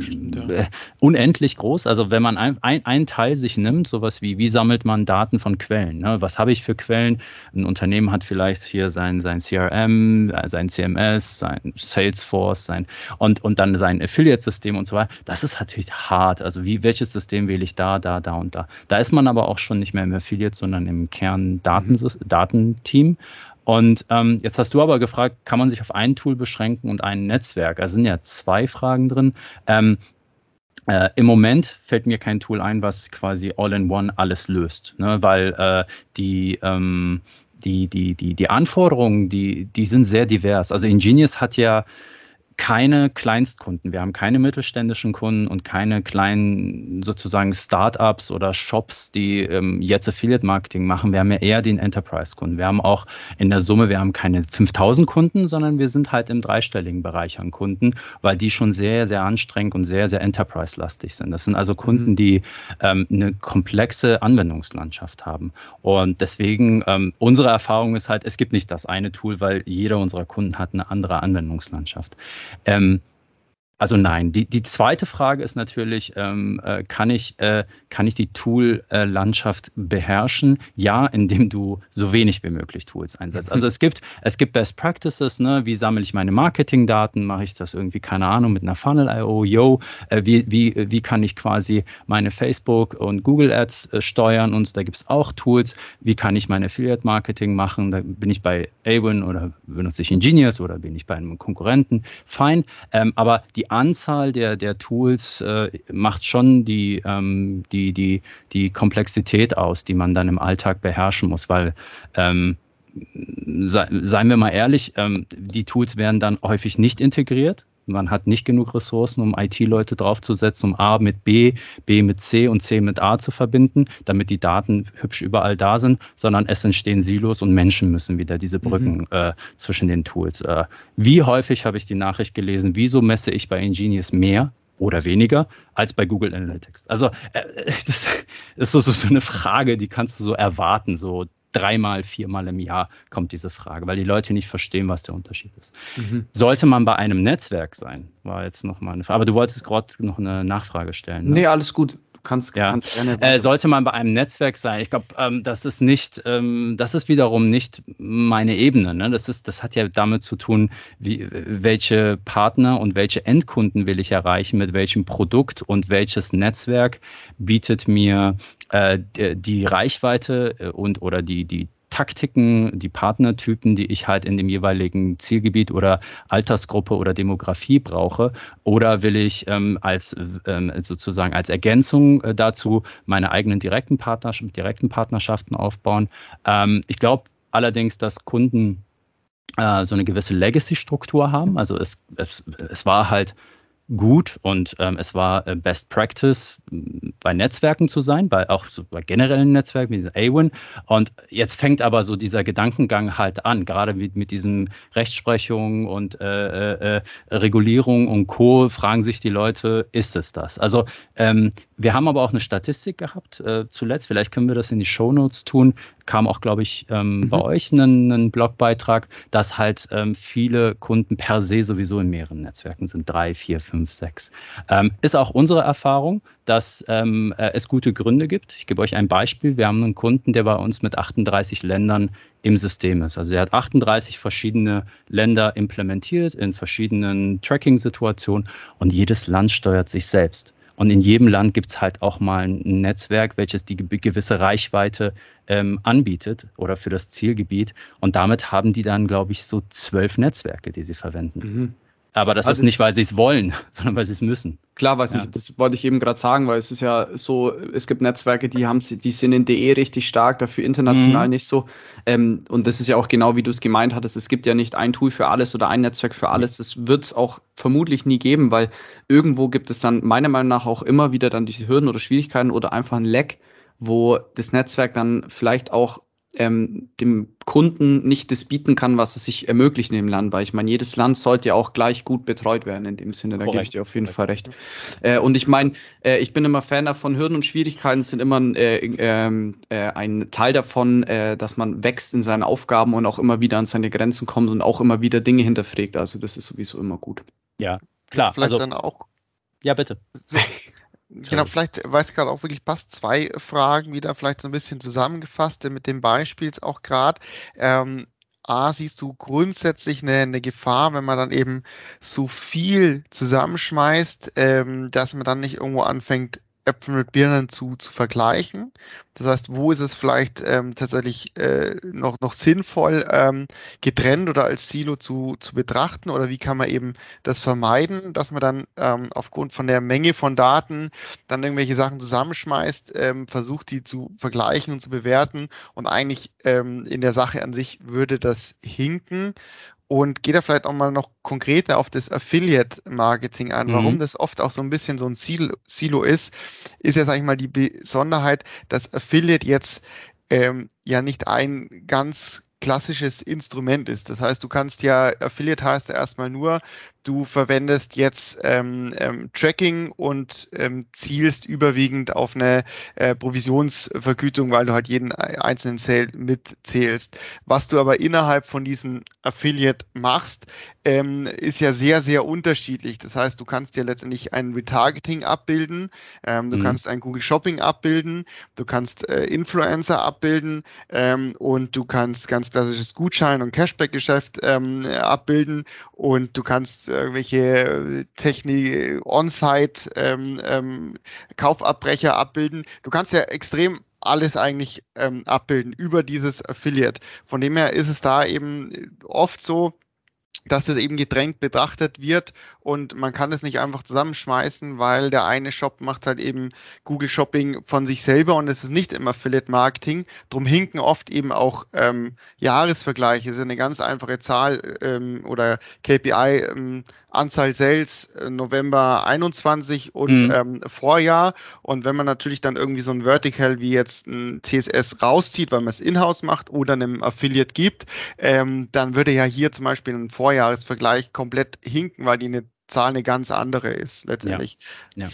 Stimmt, ja. äh, unendlich groß. Also wenn man ein, ein, ein, Teil sich nimmt, sowas wie, wie sammelt man Daten von Quellen? Ne? Was habe ich für Quellen? Ein Unternehmen hat vielleicht hier sein, sein CRM, äh, sein CMS, sein Salesforce, sein und, und dann sein Affiliate-System und so weiter. Das ist natürlich hart. Also wie, welches System wähle ich da, da, da und da? Da ist man aber auch schon nicht mehr im Affiliate, sondern im Kern Daten Daten, Datenteam. Und ähm, jetzt hast du aber gefragt, kann man sich auf ein Tool beschränken und ein Netzwerk? Da sind ja zwei Fragen drin. Ähm, äh, Im Moment fällt mir kein Tool ein, was quasi all-in-one alles löst, ne? weil äh, die, ähm, die, die, die, die Anforderungen, die, die sind sehr divers. Also Ingenious hat ja keine Kleinstkunden. Wir haben keine mittelständischen Kunden und keine kleinen sozusagen Startups oder Shops, die ähm, jetzt Affiliate Marketing machen. Wir haben ja eher den Enterprise-Kunden. Wir haben auch in der Summe, wir haben keine 5000 Kunden, sondern wir sind halt im dreistelligen Bereich an Kunden, weil die schon sehr, sehr anstrengend und sehr, sehr Enterprise-lastig sind. Das sind also Kunden, mhm. die ähm, eine komplexe Anwendungslandschaft haben. Und deswegen, ähm, unsere Erfahrung ist halt, es gibt nicht das eine Tool, weil jeder unserer Kunden hat eine andere Anwendungslandschaft. Ähm, also nein. Die, die zweite Frage ist natürlich, ähm, äh, kann, ich, äh, kann ich die Tool-Landschaft äh, beherrschen? Ja, indem du so wenig wie möglich Tools einsetzt. Also es gibt, es gibt Best Practices, ne? wie sammle ich meine Marketingdaten? Mache ich das irgendwie, keine Ahnung, mit einer Funnel.io? Yo, äh, wie, wie, wie kann ich quasi meine Facebook- und Google-Ads äh, steuern? Und da gibt es auch Tools. Wie kann ich mein Affiliate-Marketing machen? Da bin ich bei Awin oder benutze ich Ingenious oder bin ich bei einem Konkurrenten? Fein. Ähm, aber die Anzahl der, der Tools äh, macht schon die, ähm, die, die, die Komplexität aus, die man dann im Alltag beherrschen muss, weil ähm, sei, seien wir mal ehrlich, ähm, die Tools werden dann häufig nicht integriert. Man hat nicht genug Ressourcen, um IT-Leute draufzusetzen, um A mit B, B mit C und C mit A zu verbinden, damit die Daten hübsch überall da sind, sondern es entstehen Silos und Menschen müssen wieder diese mhm. Brücken mhm. äh, zwischen den Tools. Äh, wie häufig habe ich die Nachricht gelesen, wieso messe ich bei Ingenious mehr oder weniger als bei Google Analytics. Also äh, das ist so, so, so, eine Frage, die kannst du so erwarten, so dreimal, viermal im Jahr kommt diese Frage, weil die Leute nicht verstehen, was der Unterschied ist. Mhm. Sollte man bei einem Netzwerk sein, war jetzt nochmal eine Frage. Aber du wolltest gerade noch eine Nachfrage stellen. Ne? Nee, alles gut. Kannst, ja. kannst gerne. Äh, sollte man bei einem Netzwerk sein. Ich glaube, ähm, das ist nicht, ähm, das ist wiederum nicht meine Ebene. Ne? Das ist, das hat ja damit zu tun, wie, welche Partner und welche Endkunden will ich erreichen, mit welchem Produkt und welches Netzwerk bietet mir äh, die, Reichweite äh, und oder die, die Taktiken, die Partnertypen, die ich halt in dem jeweiligen Zielgebiet oder Altersgruppe oder Demografie brauche? Oder will ich ähm, als ähm, sozusagen als Ergänzung äh, dazu meine eigenen direkten, Partners direkten Partnerschaften aufbauen? Ähm, ich glaube allerdings, dass Kunden äh, so eine gewisse Legacy-Struktur haben. Also es, es, es war halt gut und ähm, es war äh, Best Practice bei Netzwerken zu sein, bei auch so bei generellen Netzwerken wie AWIN. Und jetzt fängt aber so dieser Gedankengang halt an, gerade mit, mit diesem Rechtsprechung und äh, äh, äh, Regulierung und Co. fragen sich die Leute, ist es das? Also ähm, wir haben aber auch eine Statistik gehabt äh, zuletzt, vielleicht können wir das in die Show Notes tun, kam auch, glaube ich, ähm, mhm. bei euch einen, Blogbeitrag, dass halt ähm, viele Kunden per se sowieso in mehreren Netzwerken sind, drei, vier, fünf, sechs. Ähm, ist auch unsere Erfahrung, dass ähm, äh, es gute Gründe gibt. Ich gebe euch ein Beispiel. Wir haben einen Kunden, der bei uns mit 38 Ländern im System ist. Also er hat 38 verschiedene Länder implementiert in verschiedenen Tracking-Situationen und jedes Land steuert sich selbst. Und in jedem Land gibt es halt auch mal ein Netzwerk, welches die gewisse Reichweite ähm, anbietet oder für das Zielgebiet. Und damit haben die dann, glaube ich, so zwölf Netzwerke, die sie verwenden. Mhm. Aber das also ist nicht, weil sie es wollen, sondern weil sie es müssen. Klar, weiß ja. ich, das wollte ich eben gerade sagen, weil es ist ja so, es gibt Netzwerke, die haben die sind in DE richtig stark, dafür international mhm. nicht so. Ähm, und das ist ja auch genau, wie du es gemeint hattest. Es gibt ja nicht ein Tool für alles oder ein Netzwerk für alles. Das wird es auch vermutlich nie geben, weil irgendwo gibt es dann meiner Meinung nach auch immer wieder dann diese Hürden oder Schwierigkeiten oder einfach ein Lag, wo das Netzwerk dann vielleicht auch ähm, dem Kunden nicht das bieten kann, was er sich ermöglicht in dem Land, weil ich meine, jedes Land sollte ja auch gleich gut betreut werden in dem Sinne, da Korrekt. gebe ich dir auf jeden Fall recht. Äh, und ich meine, äh, ich bin immer Fan davon, Hürden und Schwierigkeiten sind immer äh, ähm, äh, ein Teil davon, äh, dass man wächst in seinen Aufgaben und auch immer wieder an seine Grenzen kommt und auch immer wieder Dinge hinterfragt, also das ist sowieso immer gut. Ja, klar. Jetzt vielleicht also, dann auch. Ja, bitte. So, Genau, vielleicht weiß ich gerade auch wirklich passt zwei Fragen wieder vielleicht so ein bisschen zusammengefasst mit dem Beispiel auch gerade. Ähm, A, siehst du grundsätzlich eine, eine, Gefahr, wenn man dann eben so viel zusammenschmeißt, ähm, dass man dann nicht irgendwo anfängt, Äpfel mit Birnen zu, zu vergleichen. Das heißt, wo ist es vielleicht ähm, tatsächlich äh, noch, noch sinnvoll, ähm, getrennt oder als Silo zu, zu betrachten? Oder wie kann man eben das vermeiden, dass man dann ähm, aufgrund von der Menge von Daten dann irgendwelche Sachen zusammenschmeißt, ähm, versucht, die zu vergleichen und zu bewerten und eigentlich ähm, in der Sache an sich würde das hinken und geht da vielleicht auch mal noch konkreter auf das Affiliate-Marketing an. Mhm. Warum das oft auch so ein bisschen so ein Silo ist, ist ja, sag ich mal, die Besonderheit, dass Affiliate jetzt ähm, ja nicht ein ganz klassisches Instrument ist. Das heißt, du kannst ja, Affiliate heißt ja erstmal nur, du verwendest jetzt ähm, ähm, Tracking und ähm, zielst überwiegend auf eine äh, Provisionsvergütung, weil du halt jeden einzelnen Sale mitzählst. Was du aber innerhalb von diesem Affiliate machst, ähm, ist ja sehr, sehr unterschiedlich. Das heißt, du kannst ja letztendlich ein Retargeting abbilden, ähm, du mhm. kannst ein Google Shopping abbilden, du kannst äh, Influencer abbilden ähm, und du kannst ganz klassisches Gutschein- und Cashback-Geschäft ähm, abbilden und du kannst irgendwelche Technik, On-Site, ähm, ähm, Kaufabbrecher abbilden. Du kannst ja extrem alles eigentlich ähm, abbilden über dieses Affiliate. Von dem her ist es da eben oft so, dass das eben gedrängt betrachtet wird und man kann es nicht einfach zusammenschmeißen, weil der eine Shop macht halt eben Google Shopping von sich selber und es ist nicht immer Affiliate Marketing. Drum hinken oft eben auch ähm, Jahresvergleiche. Ist eine ganz einfache Zahl ähm, oder KPI ähm, Anzahl Sales äh, November 21 und mhm. ähm, Vorjahr. Und wenn man natürlich dann irgendwie so ein Vertical wie jetzt ein CSS rauszieht, weil man es in-house macht oder einem Affiliate gibt, ähm, dann würde ja hier zum Beispiel ein Vorjahresvergleich komplett hinken, weil die eine Zahl eine ganz andere ist letztendlich. Ja. ja.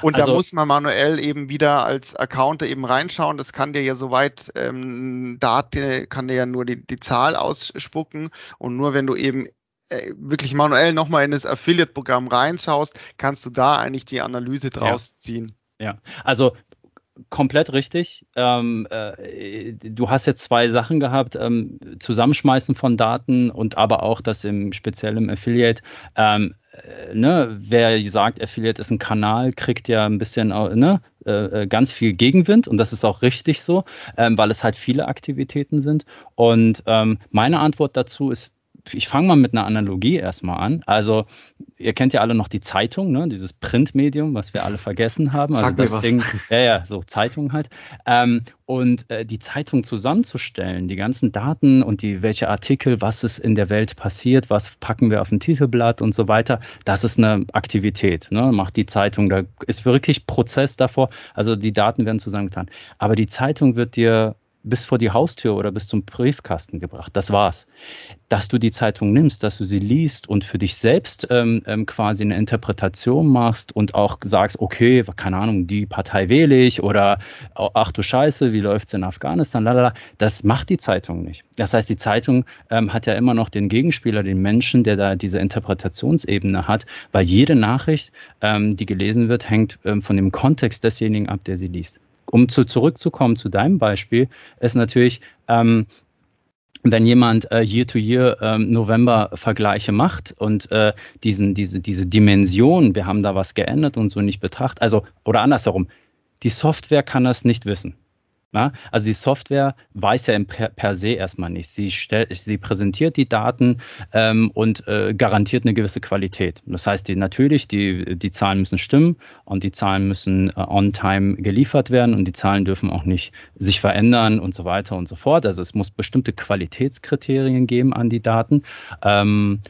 Und also, da muss man manuell eben wieder als Accounter eben reinschauen. Das kann dir ja soweit ähm, Daten, kann dir ja nur die, die Zahl ausspucken. Und nur wenn du eben äh, wirklich manuell nochmal in das Affiliate-Programm reinschaust, kannst du da eigentlich die Analyse draus ja. ziehen. Ja, also komplett richtig. Ähm, äh, du hast jetzt zwei Sachen gehabt, ähm, Zusammenschmeißen von Daten und aber auch das im speziell im Affiliate. Ähm, äh, ne, wer sagt, Affiliate ist ein Kanal, kriegt ja ein bisschen ne, äh, äh, ganz viel Gegenwind und das ist auch richtig so, ähm, weil es halt viele Aktivitäten sind. Und ähm, meine Antwort dazu ist ich fange mal mit einer Analogie erstmal an. Also, ihr kennt ja alle noch die Zeitung, ne? dieses Printmedium, was wir alle vergessen haben. Also Sag das was. Ding, ja, ja, so Zeitung halt. Ähm, und äh, die Zeitung zusammenzustellen, die ganzen Daten und die welche Artikel, was ist in der Welt passiert, was packen wir auf ein Titelblatt und so weiter, das ist eine Aktivität. Ne? Macht die Zeitung, da ist wirklich Prozess davor. Also die Daten werden zusammengetan. Aber die Zeitung wird dir bis vor die Haustür oder bis zum Briefkasten gebracht. Das war's. Dass du die Zeitung nimmst, dass du sie liest und für dich selbst ähm, ähm, quasi eine Interpretation machst und auch sagst, okay, keine Ahnung, die Partei wähle ich oder oh, ach du Scheiße, wie läuft's in Afghanistan, lalala, das macht die Zeitung nicht. Das heißt, die Zeitung ähm, hat ja immer noch den Gegenspieler, den Menschen, der da diese Interpretationsebene hat, weil jede Nachricht, ähm, die gelesen wird, hängt ähm, von dem Kontext desjenigen ab, der sie liest um zu, zurückzukommen zu deinem Beispiel, ist natürlich, ähm, wenn jemand äh, Year-to-Year ähm, November-Vergleiche macht und äh, diesen, diese, diese Dimension, wir haben da was geändert und so nicht betrachtet, also oder andersherum, die Software kann das nicht wissen. Ja, also die Software weiß ja per, per se erstmal nicht. Sie, stellt, sie präsentiert die Daten ähm, und äh, garantiert eine gewisse Qualität. Das heißt, die, natürlich, die, die Zahlen müssen stimmen und die Zahlen müssen äh, on time geliefert werden und die Zahlen dürfen auch nicht sich verändern und so weiter und so fort. Also es muss bestimmte Qualitätskriterien geben an die Daten. Ähm,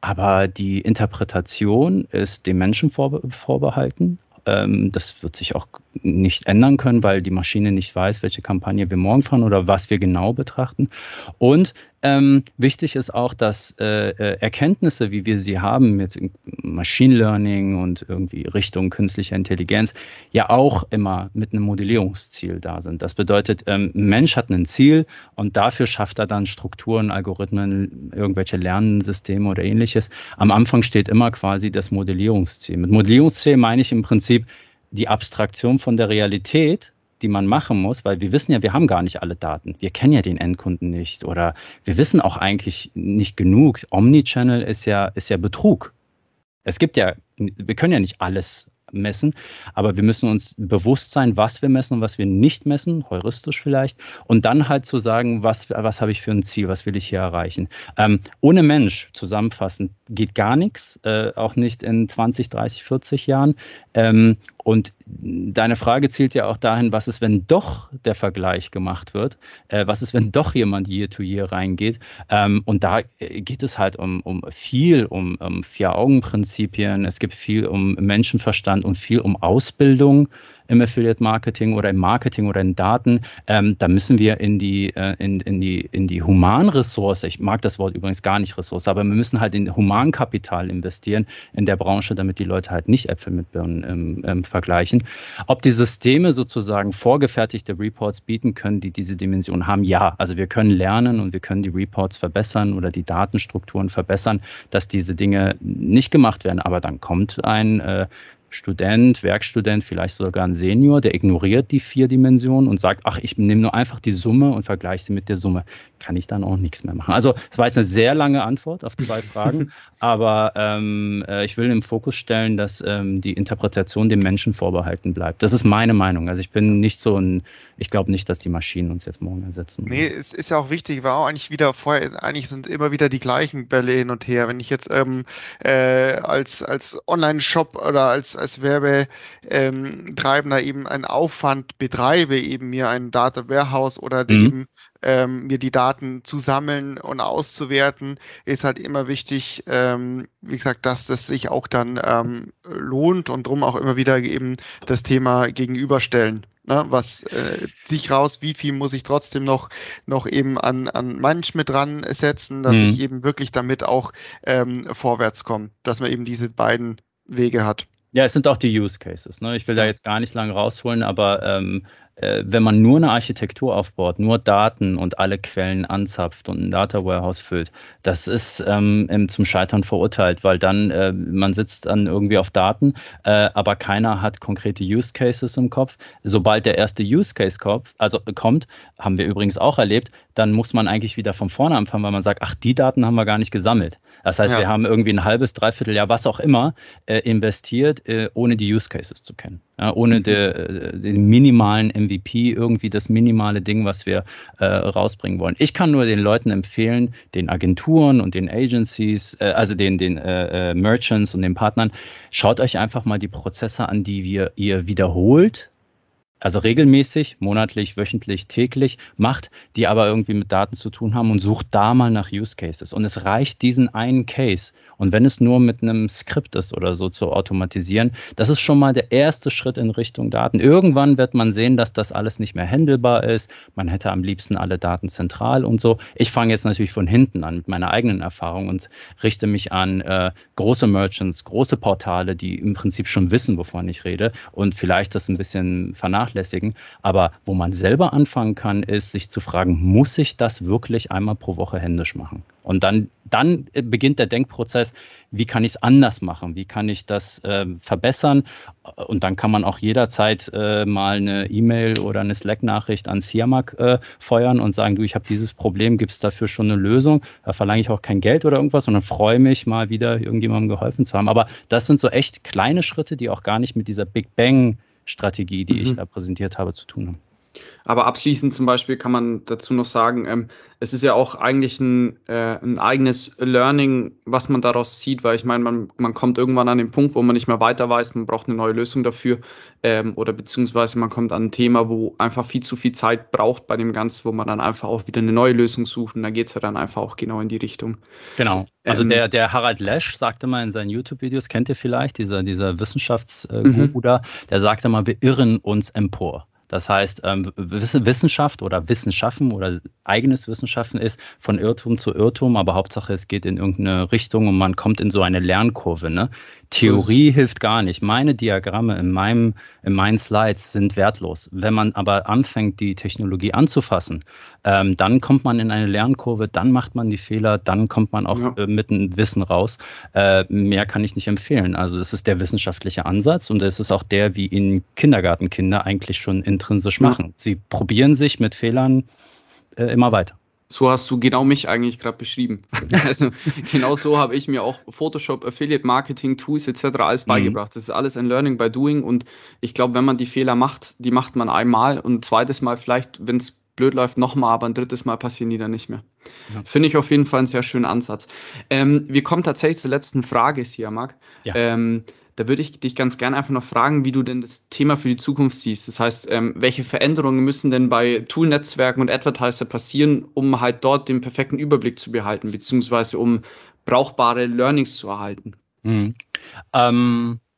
aber die Interpretation ist dem Menschen vorbe vorbehalten das wird sich auch nicht ändern können, weil die Maschine nicht weiß, welche Kampagne wir morgen fahren oder was wir genau betrachten. Und ähm, wichtig ist auch, dass äh, äh, Erkenntnisse, wie wir sie haben mit Machine Learning und irgendwie Richtung künstlicher Intelligenz, ja auch immer mit einem Modellierungsziel da sind. Das bedeutet, ähm, ein Mensch hat ein Ziel und dafür schafft er dann Strukturen, Algorithmen, irgendwelche Lernsysteme oder ähnliches. Am Anfang steht immer quasi das Modellierungsziel. Mit Modellierungsziel meine ich im Prinzip die Abstraktion von der Realität die man machen muss, weil wir wissen ja, wir haben gar nicht alle Daten. Wir kennen ja den Endkunden nicht oder wir wissen auch eigentlich nicht genug. Omnichannel ist ja, ist ja Betrug. Es gibt ja, wir können ja nicht alles messen. Aber wir müssen uns bewusst sein, was wir messen und was wir nicht messen, heuristisch vielleicht. Und dann halt zu sagen, was, was habe ich für ein Ziel, was will ich hier erreichen. Ähm, ohne Mensch zusammenfassend geht gar nichts, äh, auch nicht in 20, 30, 40 Jahren. Ähm, und deine Frage zielt ja auch dahin, was ist, wenn doch der Vergleich gemacht wird? Äh, was ist, wenn doch jemand Year-to-Year -year reingeht? Ähm, und da äh, geht es halt um, um viel, um, um Vier-Augen-Prinzipien. Es gibt viel um Menschenverstand und viel um Ausbildung im Affiliate Marketing oder im Marketing oder in Daten, ähm, da müssen wir in die, äh, in, in, die, in die Humanressource, ich mag das Wort übrigens gar nicht Ressource, aber wir müssen halt in Humankapital investieren in der Branche, damit die Leute halt nicht Äpfel mit Birnen ähm, ähm, vergleichen. Ob die Systeme sozusagen vorgefertigte Reports bieten können, die diese Dimension haben, ja. Also wir können lernen und wir können die Reports verbessern oder die Datenstrukturen verbessern, dass diese Dinge nicht gemacht werden. Aber dann kommt ein äh, Student, Werkstudent, vielleicht sogar ein Senior, der ignoriert die vier Dimensionen und sagt, ach, ich nehme nur einfach die Summe und vergleiche sie mit der Summe. Kann ich dann auch nichts mehr machen. Also es war jetzt eine sehr lange Antwort auf zwei Fragen, aber ähm, äh, ich will im Fokus stellen, dass ähm, die Interpretation dem Menschen vorbehalten bleibt. Das ist meine Meinung. Also ich bin nicht so ein, ich glaube nicht, dass die Maschinen uns jetzt morgen ersetzen. Nee, es ist ja auch wichtig, war auch eigentlich wieder vorher, eigentlich sind immer wieder die gleichen Bälle hin und her. Wenn ich jetzt ähm, äh, als, als Online-Shop oder als als Werbetreibender eben einen Aufwand betreibe, eben mir ein Data Warehouse oder mhm. eben ähm, mir die Daten zu sammeln und auszuwerten, ist halt immer wichtig, ähm, wie gesagt, dass das sich auch dann ähm, lohnt und drum auch immer wieder eben das Thema gegenüberstellen. Ne, was äh, sich raus, wie viel muss ich trotzdem noch, noch eben an, an mit dran setzen, dass mhm. ich eben wirklich damit auch ähm, vorwärts komme, dass man eben diese beiden Wege hat. Ja, es sind auch die Use Cases. Ne? Ich will da jetzt gar nicht lange rausholen, aber ähm, äh, wenn man nur eine Architektur aufbaut, nur Daten und alle Quellen anzapft und ein Data Warehouse füllt, das ist ähm, zum Scheitern verurteilt, weil dann äh, man sitzt dann irgendwie auf Daten, äh, aber keiner hat konkrete Use Cases im Kopf. Sobald der erste Use Case kommt, also kommt, haben wir übrigens auch erlebt, dann muss man eigentlich wieder von vorne anfangen, weil man sagt, ach, die Daten haben wir gar nicht gesammelt. Das heißt, ja. wir haben irgendwie ein halbes, dreiviertel Jahr, was auch immer, äh, investiert, äh, ohne die Use Cases zu kennen. Ja, ohne mhm. de, äh, den minimalen MVP, irgendwie das minimale Ding, was wir äh, rausbringen wollen. Ich kann nur den Leuten empfehlen, den Agenturen und den Agencies, äh, also den, den äh, Merchants und den Partnern, schaut euch einfach mal die Prozesse an, die wir, ihr wiederholt also regelmäßig, monatlich, wöchentlich, täglich macht, die aber irgendwie mit Daten zu tun haben und sucht da mal nach Use Cases. Und es reicht diesen einen Case. Und wenn es nur mit einem Skript ist oder so zu automatisieren, das ist schon mal der erste Schritt in Richtung Daten. Irgendwann wird man sehen, dass das alles nicht mehr handelbar ist. Man hätte am liebsten alle Daten zentral und so. Ich fange jetzt natürlich von hinten an mit meiner eigenen Erfahrung und richte mich an äh, große Merchants, große Portale, die im Prinzip schon wissen, wovon ich rede und vielleicht das ein bisschen vernachlässigen. Aber wo man selber anfangen kann, ist sich zu fragen, muss ich das wirklich einmal pro Woche händisch machen? Und dann, dann beginnt der Denkprozess, wie kann ich es anders machen? Wie kann ich das äh, verbessern? Und dann kann man auch jederzeit äh, mal eine E-Mail oder eine Slack-Nachricht an Siamak äh, feuern und sagen, du, ich habe dieses Problem, gibt es dafür schon eine Lösung? Da verlange ich auch kein Geld oder irgendwas, sondern freue mich mal wieder, irgendjemandem geholfen zu haben. Aber das sind so echt kleine Schritte, die auch gar nicht mit dieser Big Bang-Strategie, die mhm. ich da präsentiert habe, zu tun haben. Aber abschließend zum Beispiel kann man dazu noch sagen, ähm, es ist ja auch eigentlich ein, äh, ein eigenes Learning, was man daraus zieht, weil ich meine, man, man kommt irgendwann an den Punkt, wo man nicht mehr weiter weiß, man braucht eine neue Lösung dafür ähm, oder beziehungsweise man kommt an ein Thema, wo einfach viel zu viel Zeit braucht bei dem Ganzen, wo man dann einfach auch wieder eine neue Lösung sucht und da geht es ja dann einfach auch genau in die Richtung. Genau. Also ähm, der, der Harald Lesch sagte mal in seinen YouTube-Videos, kennt ihr vielleicht, dieser, dieser Wissenschaftsguru mhm. da, der sagte mal, wir irren uns empor. Das heißt, ähm, Wissenschaft oder Wissenschaften oder eigenes Wissenschaften ist von Irrtum zu Irrtum, aber Hauptsache es geht in irgendeine Richtung und man kommt in so eine Lernkurve. Ne? Theorie hilft gar nicht. Meine Diagramme in, meinem, in meinen Slides sind wertlos. Wenn man aber anfängt, die Technologie anzufassen, ähm, dann kommt man in eine Lernkurve, dann macht man die Fehler, dann kommt man auch ja. äh, mit einem Wissen raus. Äh, mehr kann ich nicht empfehlen. Also das ist der wissenschaftliche Ansatz und es ist auch der, wie ihn Kindergartenkinder eigentlich schon intrinsisch machen. Sie probieren sich mit Fehlern äh, immer weiter so hast du genau mich eigentlich gerade beschrieben. also genau so habe ich mir auch Photoshop, Affiliate Marketing, Tools etc. alles mhm. beigebracht. Das ist alles ein Learning by Doing und ich glaube, wenn man die Fehler macht, die macht man einmal und ein zweites Mal vielleicht, wenn es blöd läuft, nochmal, aber ein drittes Mal passieren die dann nicht mehr. Ja. Finde ich auf jeden Fall einen sehr schönen Ansatz. Ähm, wir kommen tatsächlich zur letzten Frage hier, Marc. Ja. Ähm, da würde ich dich ganz gerne einfach noch fragen, wie du denn das Thema für die Zukunft siehst. Das heißt, ähm, welche Veränderungen müssen denn bei Tool-Netzwerken und Advertiser passieren, um halt dort den perfekten Überblick zu behalten, beziehungsweise um brauchbare Learnings zu erhalten? Mhm. Ähm, äh,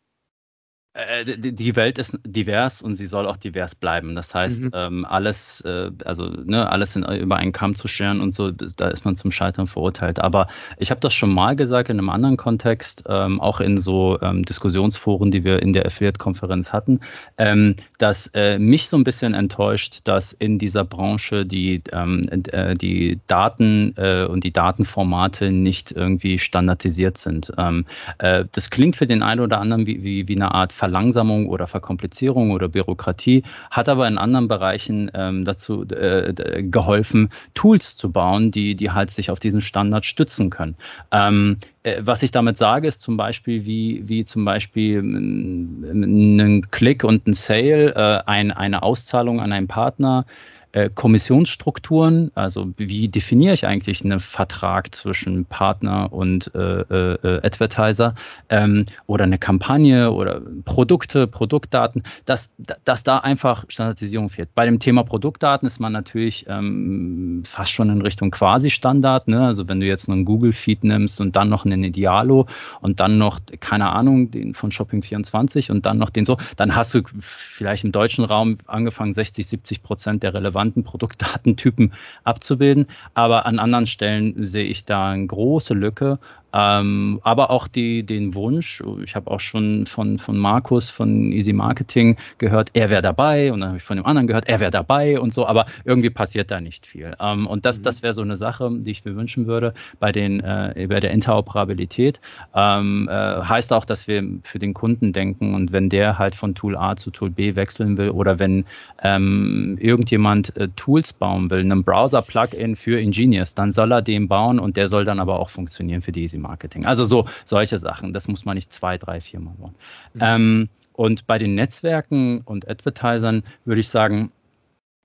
die Welt ist divers und sie soll auch divers bleiben. Das heißt, mhm. ähm, alles, äh, also ne, alles in, über einen Kamm zu scheren und so, da ist man zum Scheitern verurteilt. Aber ich habe das schon mal gesagt in einem anderen Kontext, ähm, auch in so ähm, Diskussionsforen, die wir in der Affiliate-Konferenz hatten, ähm, dass äh, mich so ein bisschen enttäuscht, dass in dieser Branche die, ähm, äh, die Daten äh, und die Datenformate nicht irgendwie standardisiert sind. Ähm, äh, das klingt für den einen oder anderen wie, wie, wie eine Art Verlangsamung oder Verkomplizierung oder Bürokratie, hat aber in anderen Bereichen ähm, dazu äh, geholfen, Tools zu bauen, die, die halt sich auf diesen Standard stützen können. Ähm, äh, was ich damit sage, ist zum Beispiel, wie, wie zum Beispiel ein Klick und ein Sale, äh, ein, eine Auszahlung an einen Partner äh, Kommissionsstrukturen, also wie definiere ich eigentlich einen Vertrag zwischen Partner und äh, äh, Advertiser ähm, oder eine Kampagne oder Produkte, Produktdaten, dass, dass da einfach Standardisierung fehlt. Bei dem Thema Produktdaten ist man natürlich ähm, fast schon in Richtung Quasi-Standard. Ne? Also wenn du jetzt einen Google-Feed nimmst und dann noch einen Idealo und dann noch, keine Ahnung, den von Shopping24 und dann noch den so, dann hast du vielleicht im deutschen Raum angefangen 60, 70 Prozent der relevanten relevanten Produktdatentypen abzubilden. Aber an anderen Stellen sehe ich da eine große Lücke Ähm, aber auch die, den Wunsch, ich habe auch schon von, von Markus von Easy Marketing gehört, er wäre dabei und dann habe ich von dem anderen gehört, er wäre dabei und so, aber irgendwie passiert da nicht viel. Ähm, und das, mhm. das wäre so eine Sache, die ich mir wünschen würde bei, den, äh, bei der Interoperabilität. Ähm, äh, heißt auch, dass wir für den Kunden denken und wenn der halt von Tool A zu Tool B wechseln will oder wenn ähm, irgendjemand äh, Tools bauen will, einen Browser-Plugin für Engineers, dann soll er den bauen und der soll dann aber auch funktionieren für die Easy Marketing. Also so solche Sachen. Das muss man nicht zwei, drei, vier Mal bauen. Mhm. Ähm, und bei den Netzwerken und Advertisern würde ich sagen,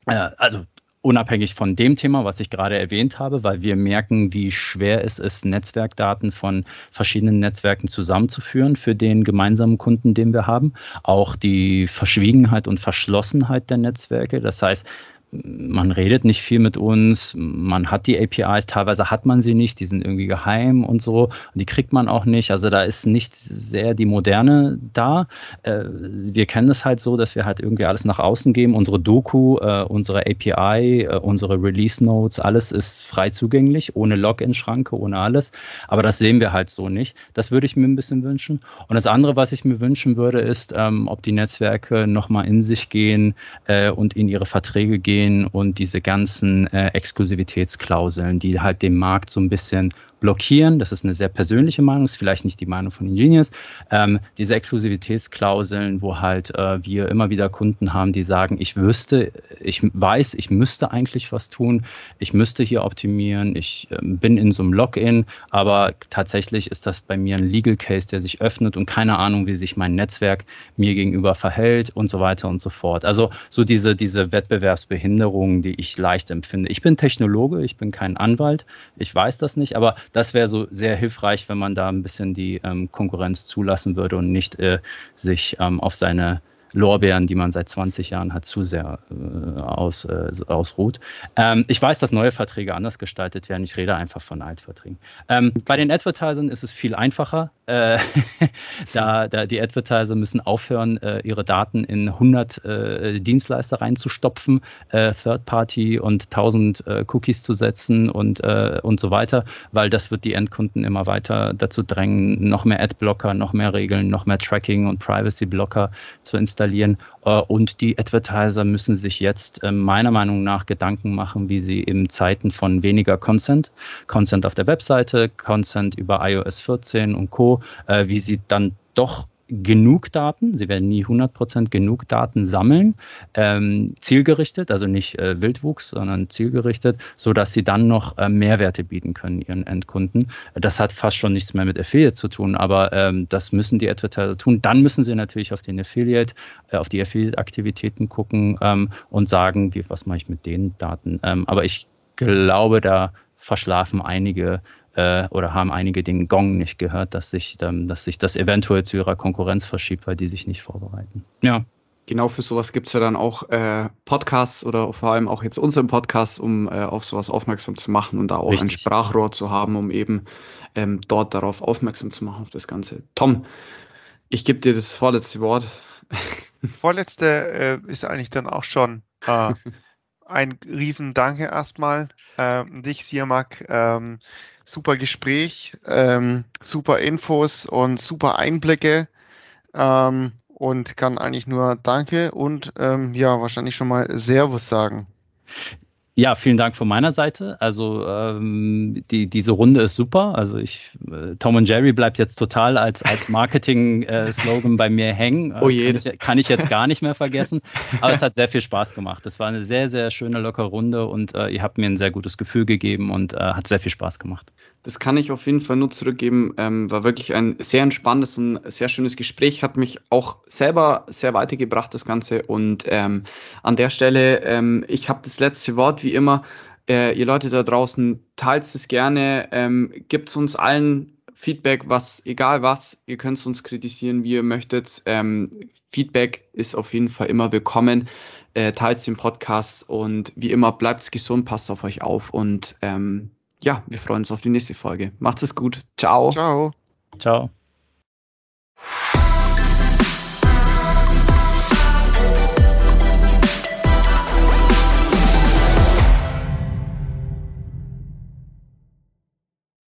äh, also unabhängig von dem Thema, was ich gerade erwähnt habe, weil wir merken, wie schwer es ist, Netzwerkdaten von verschiedenen Netzwerken zusammenzuführen für den gemeinsamen Kunden, den wir haben. Auch die Verschwiegenheit und Verschlossenheit der Netzwerke. Das heißt, man redet nicht viel mit uns, man hat die APIs, teilweise hat man sie nicht, die sind irgendwie geheim und so, und die kriegt man auch nicht. Also da ist nicht sehr die Moderne da. Äh, wir kennen es halt so, dass wir halt irgendwie alles nach außen geben. Unsere Doku, äh, unsere API, äh, unsere Release Notes, alles ist frei zugänglich, ohne Login-Schranke, ohne alles. Aber das sehen wir halt so nicht. Das würde ich mir ein bisschen wünschen. Und das andere, was ich mir wünschen würde, ist, ähm, ob die Netzwerke nochmal in sich gehen und in ihre Verträge gehen gehen und diese ganzen äh, Exklusivitätsklauseln, die halt den Markt so ein bisschen blockieren. Das ist eine sehr persönliche Meinung, ist vielleicht nicht die Meinung von Ingenious. Ähm, diese Exklusivitätsklauseln, wo halt äh, wir immer wieder Kunden haben, die sagen, ich wüsste, ich weiß, ich müsste eigentlich was tun, ich müsste hier optimieren, ich äh, bin in so einem Login, aber tatsächlich ist das bei mir ein Legal Case, der sich öffnet und keine Ahnung, wie sich mein Netzwerk mir gegenüber verhält und so weiter und so fort. Also so diese, diese Wettbewerbsbehinderungen, die ich leicht empfinde. Ich bin Technologe, ich bin kein Anwalt, ich weiß das nicht, aber das wäre so sehr hilfreich, wenn man da ein bisschen die ähm, Konkurrenz zulassen würde und nicht äh, sich ähm, auf seine Lorbeeren, die man seit 20 Jahren hat, zu sehr äh, aus, äh, ausruht. Ähm, ich weiß, dass neue Verträge anders gestaltet werden. Ich rede einfach von Altverträgen. Ähm, bei den Advertisern ist es viel einfacher. Äh, da, da die Advertiser müssen aufhören, äh, ihre Daten in 100 äh, Dienstleister reinzustopfen, äh, Third Party und 1000 Cookies zu setzen und, und so weiter, weil das wird die Endkunden immer weiter dazu drängen, noch mehr Adblocker, noch mehr Regeln, noch mehr Tracking und Privacy-Blocker zu installieren installieren. Äh, und die Advertiser müssen sich jetzt äh, meiner Meinung nach Gedanken machen, wie sie in Zeiten von weniger Consent, Consent auf der Webseite, Consent über iOS 14 und Co., äh, wie sie dann doch genug Daten, sie werden nie 100% genug Daten sammeln, ähm, zielgerichtet, also nicht äh, Wildwuchs, sondern zielgerichtet, so dass sie dann noch äh, Mehrwerte bieten können ihren Endkunden. Das hat fast schon nichts mehr mit Affiliate zu tun, aber ähm, das müssen die Advertiser tun. Dann müssen sie natürlich auf den Affiliate, äh, auf die Affiliate-Aktivitäten gucken ähm, und sagen, wie, was mache ich mit den Daten. Ähm, aber ich glaube, da verschlafen einige äh, oder haben einige den Gong nicht gehört, dass sich, ähm, dass sich das eventuell zu ihrer Konkurrenz verschiebt, weil die sich nicht vorbereiten. Ja. Genau für sowas gibt es ja dann auch äh, Podcasts oder vor allem auch jetzt unseren Podcast, um äh, auf sowas aufmerksam zu machen und da auch Richtig. ein Sprachrohr zu haben, um eben ähm, dort darauf aufmerksam zu machen, auf das Ganze. Tom, ich gebe dir das vorletzte Wort. Vorletzte äh, ist eigentlich dann auch schon äh, ein Riesendanke erstmal äh, dich, Siermak. Ähm, super Gespräch, ähm, super Infos und super Einblicke. Ähm, und kann eigentlich nur Danke und ähm, ja, wahrscheinlich schon mal Servus sagen. Ja, vielen Dank von meiner Seite. Also ähm, die, diese Runde ist super. Also ich, äh, Tom und Jerry bleibt jetzt total als, als Marketing-Slogan äh, bei mir hängen. Oh je. Kann ich, kann ich, jetzt gar nicht mehr vergessen. Aber es hat sehr viel Spaß gemacht. Es war eine sehr, sehr schöne, lockere Runde und äh, ihr habt mir ein sehr gutes Gefühl gegeben und äh, hat sehr viel Spaß gemacht. Das kann ich auf jeden Fall nur zurückgeben. Ähm, war wirklich ein sehr entspanntes und sehr schönes Gespräch. Hat mich auch selber sehr weitergebracht, das Ganze. Und ähm, an der Stelle, ähm, ich habe das letzte Wort wie immer. Äh, ihr Leute da draußen, teilt es gerne. Ähm, Gibt uns allen Feedback, was, egal was, ihr könnt uns kritisieren, wie ihr möchtet. Ähm, Feedback ist auf jeden Fall immer willkommen. Äh, teilt den Podcast und wie immer bleibt gesund, passt auf euch auf und ähm, ja, wir freuen uns auf die nächste Folge. Macht es gut. Ciao. Ciao. Ciao.